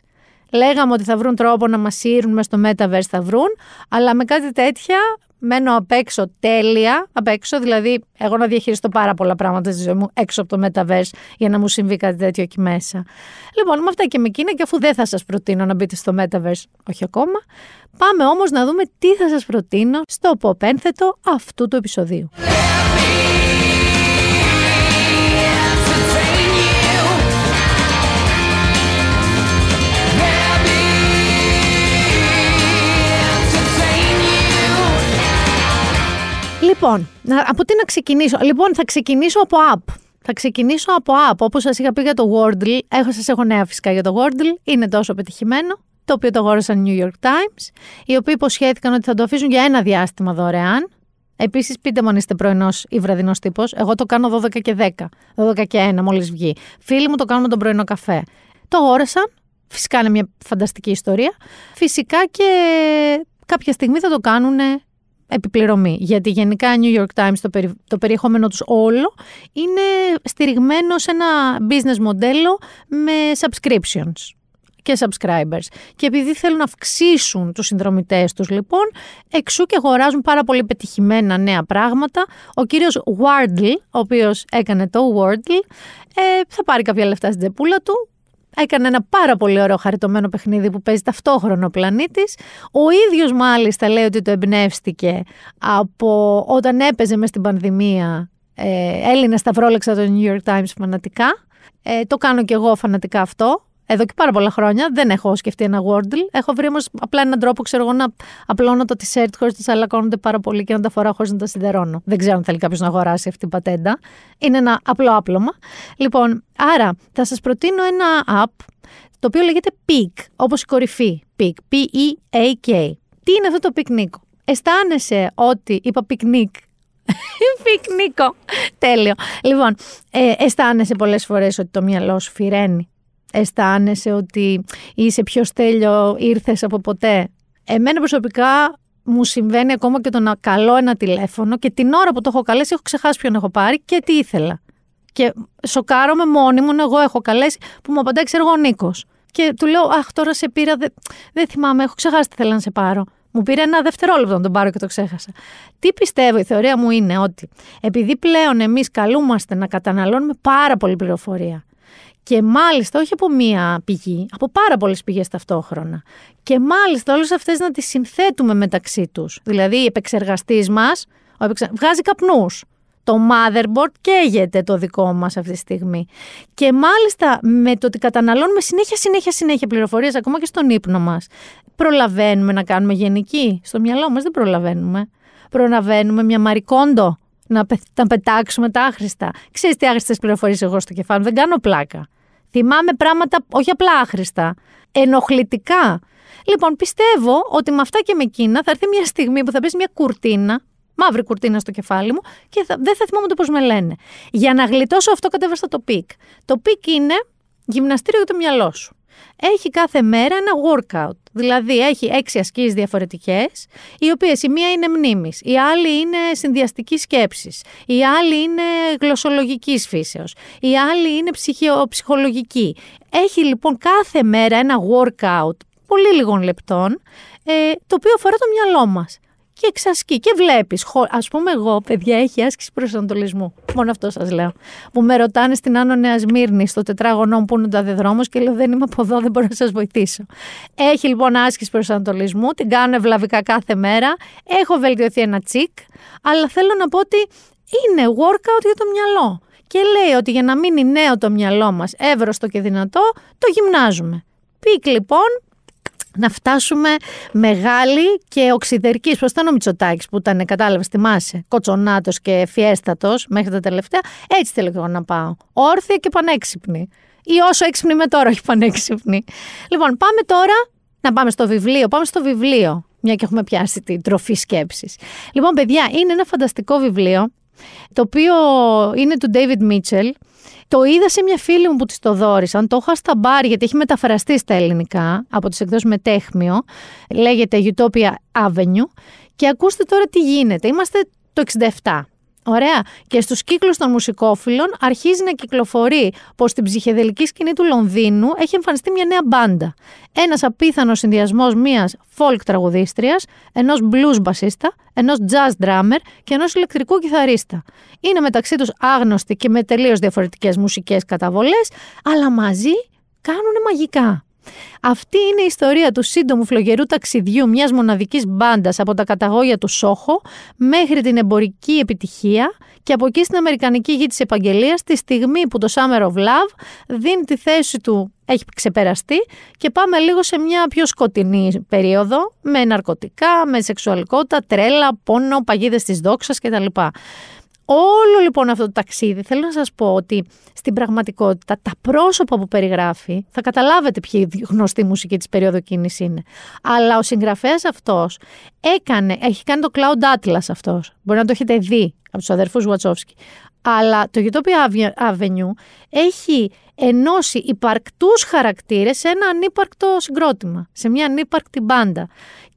Λέγαμε ότι θα βρουν τρόπο να μας σύρουν μες στο Metaverse θα βρουν, αλλά με κάτι τέτοια μένω απ' έξω τέλεια, απ' έξω, δηλαδή εγώ να διαχειριστώ πάρα πολλά πράγματα στη ζωή μου έξω από το Metaverse για να μου συμβεί κάτι τέτοιο εκεί μέσα. Λοιπόν, με αυτά και με εκείνα και αφού δεν θα σας προτείνω να μπείτε στο Metaverse, όχι ακόμα, πάμε όμως να δούμε τι θα σας προτείνω στο ποπένθετο αυτού του επεισοδίου. Λοιπόν, να- από τι να ξεκινήσω; Λοιπόν, θα ξεκινήσω από app. Θα ξεκινήσω από app. Όπως σας είχα πει για το Wordle, έχω, σας έχω νέα φυσικά για το Wordle. Είναι τόσο πετυχημένο. Το οποίο το αγόρασαν New York Times. Οι οποίοι υποσχέθηκαν ότι θα το αφήσουν για ένα διάστημα δωρεάν. Επίσης, πείτε μου αν είστε πρωινός ή βραδινός τύπος. Εγώ το κάνω 12 και 10. 12 και 1 μόλις βγει. Φίλοι μου το κάνουν με τον πρωινό καφέ. Το αγόρασαν. Φυσικά είναι μια φανταστική ιστορία. Φυσικά και κάποια στιγμή θα το κάνουν επιπληρωμή. Γιατί γενικά New York Times το, περι- το περιεχόμενο τους όλο είναι στηριγμένο σε ένα business μοντέλο με subscriptions. και subscribers. Και επειδή θέλουν να αυξήσουν τους συνδρομητές τους λοιπόν, εξού και αγοράζουν πάρα πολύ πετυχημένα νέα πράγματα. Ο κύριος Wardle, ο οποίος έκανε το Wardle, ε, θα πάρει κάποια λεφτά στην τσεπούλα του, Έκανε ένα πάρα πολύ ωραίο χαριτωμένο παιχνίδι που παίζει ταυτόχρονο ο πλανήτης. Ο ίδιος μάλιστα λέει ότι το εμπνεύστηκε από όταν έπαιζε μες στην πανδημία ε, Έλληνα σταυρόλεξα το New York Times φανατικά. Ε, το κάνω κι εγώ φανατικά αυτό. Εδώ και πάρα πολλά χρόνια δεν έχω σκεφτεί ένα Wordle. Έχω βρει όμως απλά έναν τρόπο, ξέρω εγώ, να απλώνω το t-shirt χωρίς να τσαλακώνονται πάρα πολύ και να τα φοράω χωρίς να τα σιδερώνω. Δεν ξέρω αν θέλει κάποιος να αγοράσει αυτή την πατέντα. Είναι ένα απλό άπλωμα. Λοιπόν, άρα θα σας προτείνω ένα app το οποίο λέγεται Peak, όπως η κορυφή. Peak. P-E-A-K. Τι είναι αυτό το πικνίκο; Αισθάνεσαι ότι είπα πικνίκ Πικνίκο. Τέλειο. Λοιπόν, ε, αισθάνεσαι πολλές φορές ότι το μυαλό σου φυραίνει. Αισθάνεσαι ότι είσαι πιο στέλεχος από ποτέ; Εμένα προσωπικά μου συμβαίνει ακόμα και το να καλώ ένα τηλέφωνο και την ώρα που το έχω καλέσει έχω ξεχάσει ποιον έχω πάρει και τι ήθελα. Και σοκάρομαι μόνη μου, εγώ έχω καλέσει που μου απαντάει, ξέρω εγώ, ο Νίκος. Και του λέω, Αχ, τώρα σε πήρα, δεν δε θυμάμαι, έχω ξεχάσει τι θέλω να σε πάρω. Μου πήρε ένα δευτερόλεπτο να τον πάρω και το ξέχασα. Τι πιστεύω, η θεωρία μου είναι ότι επειδή πλέον εμείς καλούμαστε να καταναλώνουμε πάρα πολύ πληροφορία και μάλιστα όχι από μία πηγή, από πάρα πολλές πηγές ταυτόχρονα. Και μάλιστα όλες αυτές να τις συνθέτουμε μεταξύ τους. Δηλαδή, η επεξεργαστής μας βγάζει καπνούς. Το motherboard καίγεται το δικό μας αυτή τη στιγμή. Και μάλιστα με το ότι καταναλώνουμε συνέχεια, συνέχεια, συνέχεια πληροφορίες, ακόμα και στον ύπνο μας, προλαβαίνουμε να κάνουμε γενική. Στο μυαλό μας δεν προλαβαίνουμε. Προλαβαίνουμε μια μαρικόντο να, να πετάξουμε τα άχρηστα. Ξέρεις τι άχρηστες πληροφορίες εγώ στο κεφάλι δεν κάνω πλάκα. Θυμάμαι πράγματα όχι απλά άχρηστα, ενοχλητικά. Λοιπόν, πιστεύω ότι με αυτά και με εκείνα θα έρθει μια στιγμή που θα πέσει μια κουρτίνα μαύρη κουρτίνα στο κεφάλι μου και θα, δεν θα θυμάμαι το πώς με λένε. Για να γλιτώσω αυτό κατέβασα το Peak. Το Peak είναι γυμναστήριο για το μυαλό σου. Έχει κάθε μέρα ένα workout. Δηλαδή έχει έξι ασκήσεις διαφορετικές, οι οποίες η μία είναι μνήμης, η άλλη είναι συνδυαστικής σκέψης, η άλλη είναι γλωσσολογικής φύσεως, η άλλη είναι ψυχολογική. Έχει λοιπόν κάθε μέρα ένα workout πολύ λίγων λεπτών, ε, το οποίο αφορά το μυαλό μας και εξασκεί και βλέπεις. Α πούμε, εγώ, παιδιά, έχει άσκηση προσανατολισμού. Μόνο αυτό σας λέω. Που με ρωτάνε στην Άνω Νέα Μύρνη, στο τετράγωνό μου που είναι το δρόμο και λέω: Δεν είμαι από εδώ, δεν μπορώ να σας βοηθήσω. Έχει λοιπόν άσκηση προσανατολισμού, την κάνω ευλαβικά κάθε μέρα. Έχω βελτιωθεί ένα τσικ, αλλά θέλω να πω ότι είναι workout για το μυαλό. Και λέει ότι για να μείνει νέο το μυαλό μας, εύρωστο και δυνατό, το γυμνάζουμε. Πικ λοιπόν, να φτάσουμε μεγάλη και οξυδερκή. Πώς ήταν ο Μητσοτάκης που ήταν, κατάλαβες, θυμάσαι, κοτσονάτος και φιέστατος μέχρι τα τελευταία. Έτσι θέλω εγώ να πάω. Όρθια και πανέξυπνη. Ή όσο έξυπνη με τώρα, όχι πανέξυπνη. Λοιπόν, πάμε τώρα να πάμε στο βιβλίο. Πάμε στο βιβλίο, μια και έχουμε πιάσει την τροφή σκέψης. Λοιπόν, παιδιά, είναι ένα φανταστικό βιβλίο, το οποίο είναι του David Mitchell το είδα σε μια φίλη μου που της το δόρισαν. Το είχα στα μπάρ γιατί έχει μεταφραστεί στα ελληνικά από τις εκδόσεις Μετέχμιο. Λέγεται Utopia Avenue. Και ακούστε τώρα τι γίνεται. Είμαστε το 67. Ωραία. Και στους κύκλους των μουσικόφιλων αρχίζει να κυκλοφορεί πως στην ψυχεδελική σκηνή του Λονδίνου έχει εμφανιστεί μια νέα μπάντα. Ένας απίθανος συνδυασμός μιας folk τραγουδίστριας, ενός blues μπασίστα, ενός jazz drummer και ενός ηλεκτρικού κιθαρίστα. Είναι μεταξύ τους άγνωστοι και με τελείως διαφορετικές μουσικές καταβολές, αλλά μαζί κάνουν μαγικά. Αυτή είναι η ιστορία του σύντομου φλογερού ταξιδιού μιας μοναδικής μπάντας από τα καταγόγια του Σόχο μέχρι την εμπορική επιτυχία και από εκεί στην Αμερικανική γη της επαγγελίας τη στιγμή που το Summer of Love δίνει τη θέση του έχει ξεπεραστεί και πάμε λίγο σε μια πιο σκοτεινή περίοδο με ναρκωτικά, με σεξουαλικότητα, τρέλα, πόνο, παγίδες της δόξας κτλ. Όλο λοιπόν αυτό το ταξίδι θέλω να σας πω ότι στην πραγματικότητα τα πρόσωπα που περιγράφει θα καταλάβετε ποιοι γνωστή μουσική της περίοδου εκείνης είναι. Αλλά ο συγγραφέας αυτός έκανε, έχει κάνει το Cloud Atlas αυτός. Μπορεί να το έχετε δει από τους αδερφούς Βατσόφσκι. Αλλά το Utopia Avenue έχει ενώσει υπαρκτούς χαρακτήρες σε ένα ανύπαρκτο συγκρότημα, σε μια ανύπαρκτη μπάντα.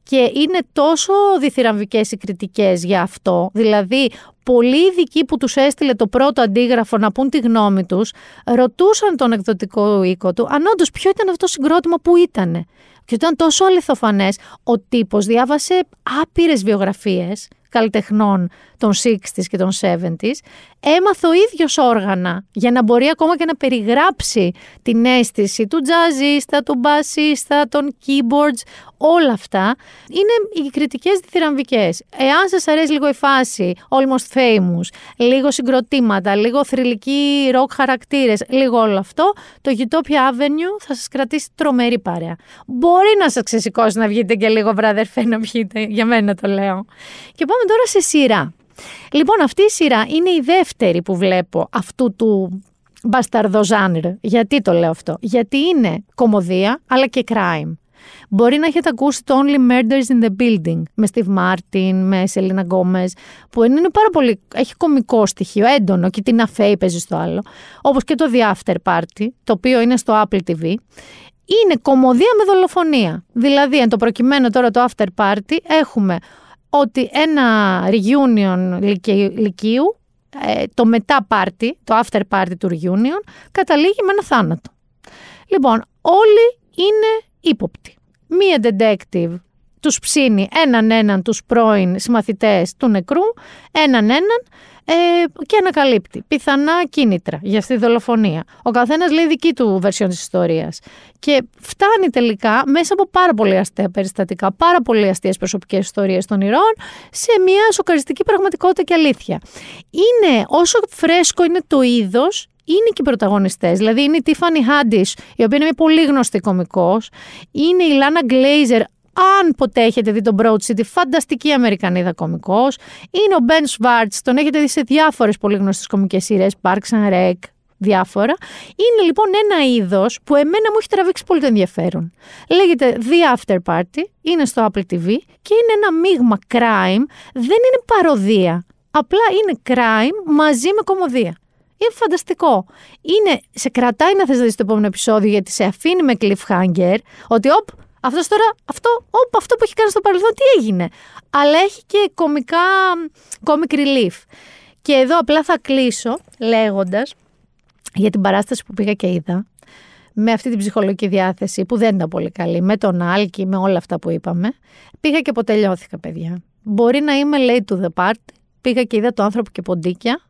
Και είναι τόσο διθυραμβικές οι κριτικές για αυτό, δηλαδή πολλοί ειδικοί που τους έστειλε το πρώτο αντίγραφο να πούν τη γνώμη τους, ρωτούσαν τον εκδοτικό οίκο του αν όντως ποιο ήταν αυτό το συγκρότημα που ήτανε. Και ήταν τόσο αληθοφανές, ο τύπος διάβασε άπειρες βιογραφίες καλλιτεχνών των 60s και των 70s, έμαθε ο ίδιος όργανα για να μπορεί ακόμα και να περιγράψει την αίσθηση του τζαζίστα, του μπασίστα, των keyboards, όλα αυτά είναι οι κριτικές διθυραμβικές. Εάν σας αρέσει λίγο η φάση, almost famous, λίγο συγκροτήματα, λίγο θρηλυκοί rock χαρακτήρες, λίγο όλο αυτό, το Utopia Avenue θα σας κρατήσει τρομερή παρέα. Μπορεί να σας ξεσηκώσει να βγείτε και λίγο βραδερφέ να πιείτε, για μένα το λέω. Και πάμε τώρα σε σειρά. Λοιπόν, αυτή η σειρά είναι η δεύτερη που βλέπω αυτού του μπασταρδό ζάνρ. Γιατί το λέω αυτό; Γιατί είναι κομμωδία αλλά και crime. Μπορεί να έχετε ακούσει το Only Murders in the Building με Steve Martin, με Selena Gomez, που είναι πάρα πολύ. έχει κομικό στοιχείο, έντονο και την αφέη παίζει στο άλλο. Όπως και το The After Party, το οποίο είναι στο Apple TV. Είναι κομμωδία με δολοφονία. Δηλαδή, εν το προκειμένου τώρα το After Party, έχουμε ότι ένα reunion λυκείου, ε, το μετά party, το after party του reunion, καταλήγει με ένα θάνατο. Λοιπόν, όλοι είναι ύποπτοι. Μία detective τους ψήνει έναν έναν τους πρώην συμμαθητές του νεκρού, έναν έναν ε, και ανακαλύπτει πιθανά κίνητρα για αυτή τη δολοφονία. Ο καθένας λέει δική του βερσιόν της ιστορίας. Και φτάνει τελικά μέσα από πάρα πολύ αστεία περιστατικά, πάρα πολύ αστείες προσωπικές ιστορίες των ηρώων, σε μια σοκαριστική πραγματικότητα και αλήθεια. Είναι όσο φρέσκο είναι το είδος, είναι και οι πρωταγωνιστές. Δηλαδή είναι η Tiffany Haddish, η οποία είναι μια πολύ γνωστή κωμικός. Είναι η Lana Glazer, αν ποτέ έχετε δει τον Broad City, φανταστική Αμερικανίδα κωμικός. Είναι ο Ben Schwartz, τον έχετε δει σε διάφορες πολύ γνωστές κωμικές σειρές, Parks and Rec, διάφορα. Είναι λοιπόν ένα είδος που εμένα μου έχει τραβήξει πολύ το ενδιαφέρον. Λέγεται The After Party, είναι στο Apple TV και είναι ένα μείγμα crime, δεν είναι παροδία. Απλά είναι crime μαζί με κομμωδία. Είναι φανταστικό. Είναι, σε κρατάει να θες να δεις το επόμενο επεισόδιο γιατί σε αφήνει με cliffhanger ότι οπ, αυτός τώρα, αυτό, οπ, αυτό που έχει κάνει στο παρελθόν, τι έγινε; Αλλά έχει και κομικά, comic relief. Και εδώ απλά θα κλείσω λέγοντας για την παράσταση που πήγα και είδα με αυτή την ψυχολογική διάθεση που δεν ήταν πολύ καλή, με τον Άλκη, με όλα αυτά που είπαμε. Πήγα και αποτελειώθηκα, παιδιά. Μπορεί να είμαι late to the party. Πήγα και είδα το άνθρωπο και ποντίκια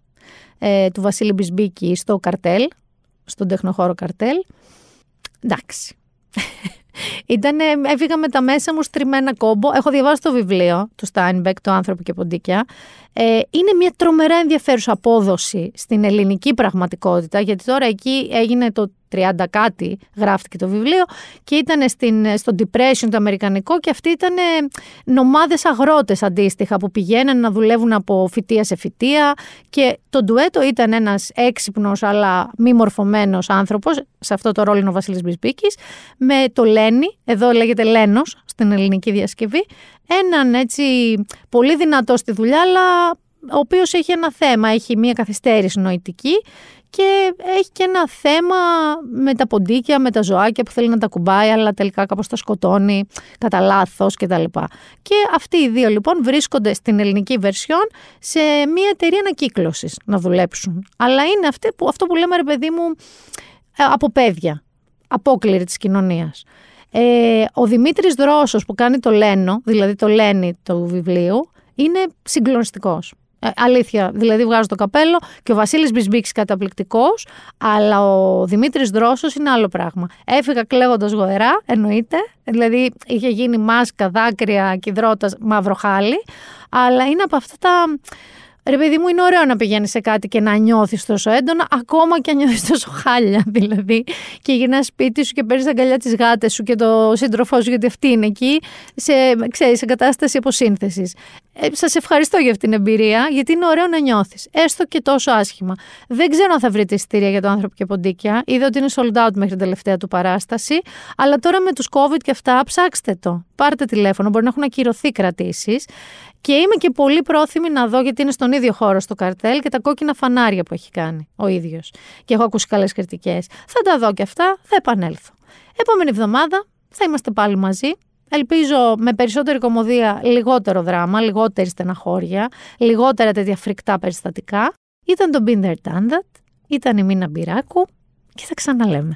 ε, του Βασίλη Μπισμπίκη στο καρτέλ, στον τεχνοχώρο καρτέλ. Εντάξει. Ήτανε, έφυγα με τα μέσα μου στριμμένα κόμπο. Έχω διαβάσει το βιβλίο του Στάινμπεκ, το άνθρωπο και ποντίκια. Ε, είναι μια τρομερά ενδιαφέρουσα απόδοση στην ελληνική πραγματικότητα, γιατί τώρα εκεί έγινε το 30 κάτι γράφτηκε το βιβλίο και ήταν στην, στο depression το αμερικανικό και αυτοί ήταν νομάδες αγρότες αντίστοιχα που πηγαίναν να δουλεύουν από φυτεία σε φυτεία και το ντουέτο ήταν ένας έξυπνος αλλά μη μορφωμένος άνθρωπος, σε αυτό το ρόλο είναι ο Βασίλης Μπισμπίκης, με το Λένι, εδώ λέγεται Λένος στην ελληνική διασκευή, έναν έτσι πολύ δυνατό στη δουλειά αλλά ο οποίος έχει ένα θέμα, έχει μια καθυστέρηση νοητική και έχει και ένα θέμα με τα ποντίκια, με τα ζωάκια που θέλει να τα κουμπάει, αλλά τελικά κάπως τα σκοτώνει κατά λάθος κτλ. Και αυτοί οι δύο λοιπόν βρίσκονται στην ελληνική βερσιόν σε μια εταιρεία ανακύκλωσης να δουλέψουν. Αλλά είναι αυτή που, αυτό που λέμε ρε παιδί μου ε, από παιδιά, απόκληρη της κοινωνίας. Ε, ο Δημήτρης Δρόσος που κάνει το Λένο, δηλαδή το Λένι του βιβλίου, είναι συγκλονιστικός. Ε, αλήθεια, δηλαδή βγάζω το καπέλο και ο Βασίλης Μπισμπίκης καταπληκτικός, αλλά ο Δημήτρης Δρόσος είναι άλλο πράγμα. Έφυγα κλαίγοντας γοερά, εννοείται, δηλαδή είχε γίνει μάσκα, δάκρυα, κυδρότας, μαύρο χάλι, αλλά είναι από αυτά τα Ρε παιδί μου, είναι ωραίο να πηγαίνεις σε κάτι και να νιώθεις τόσο έντονα, ακόμα και αν νιώθεις τόσο χάλια δηλαδή. Και γυρνάς σπίτι σου και παίρνεις τα αγκαλιά της γάτε σου και το σύντροφό σου, γιατί αυτή είναι εκεί, σε, ξέρεις, σε κατάσταση αποσύνθεσης. Ε, Σας ευχαριστώ για αυτή την εμπειρία, γιατί είναι ωραίο να νιώθεις. Έστω και τόσο άσχημα. Δεν ξέρω αν θα βρείτε εισιτήρια για το άνθρωπο και ποντίκια. Είδα ότι είναι sold out μέχρι την τελευταία του παράσταση. Αλλά τώρα με τους COVID και αυτά, ψάξτε το. Πάρτε τηλέφωνο, μπορεί να έχουν ακυρωθεί κρατήσεις. Και είμαι και πολύ πρόθυμη να δω, γιατί είναι στον ίδιο χώρο στο καρτέλ και τα κόκκινα φανάρια που έχει κάνει ο ίδιος. Και έχω ακούσει καλές κριτικές. Θα τα δω και αυτά, θα επανέλθω. Επόμενη εβδομάδα θα είμαστε πάλι μαζί Ελπίζω με περισσότερη κομμωδία, λιγότερο δράμα, λιγότερη στεναχώρια, λιγότερα τέτοια φρικτά περιστατικά. Ήταν το Binder Tandat, ήταν η Μίνα Μπυράκου και θα ξαναλέμε.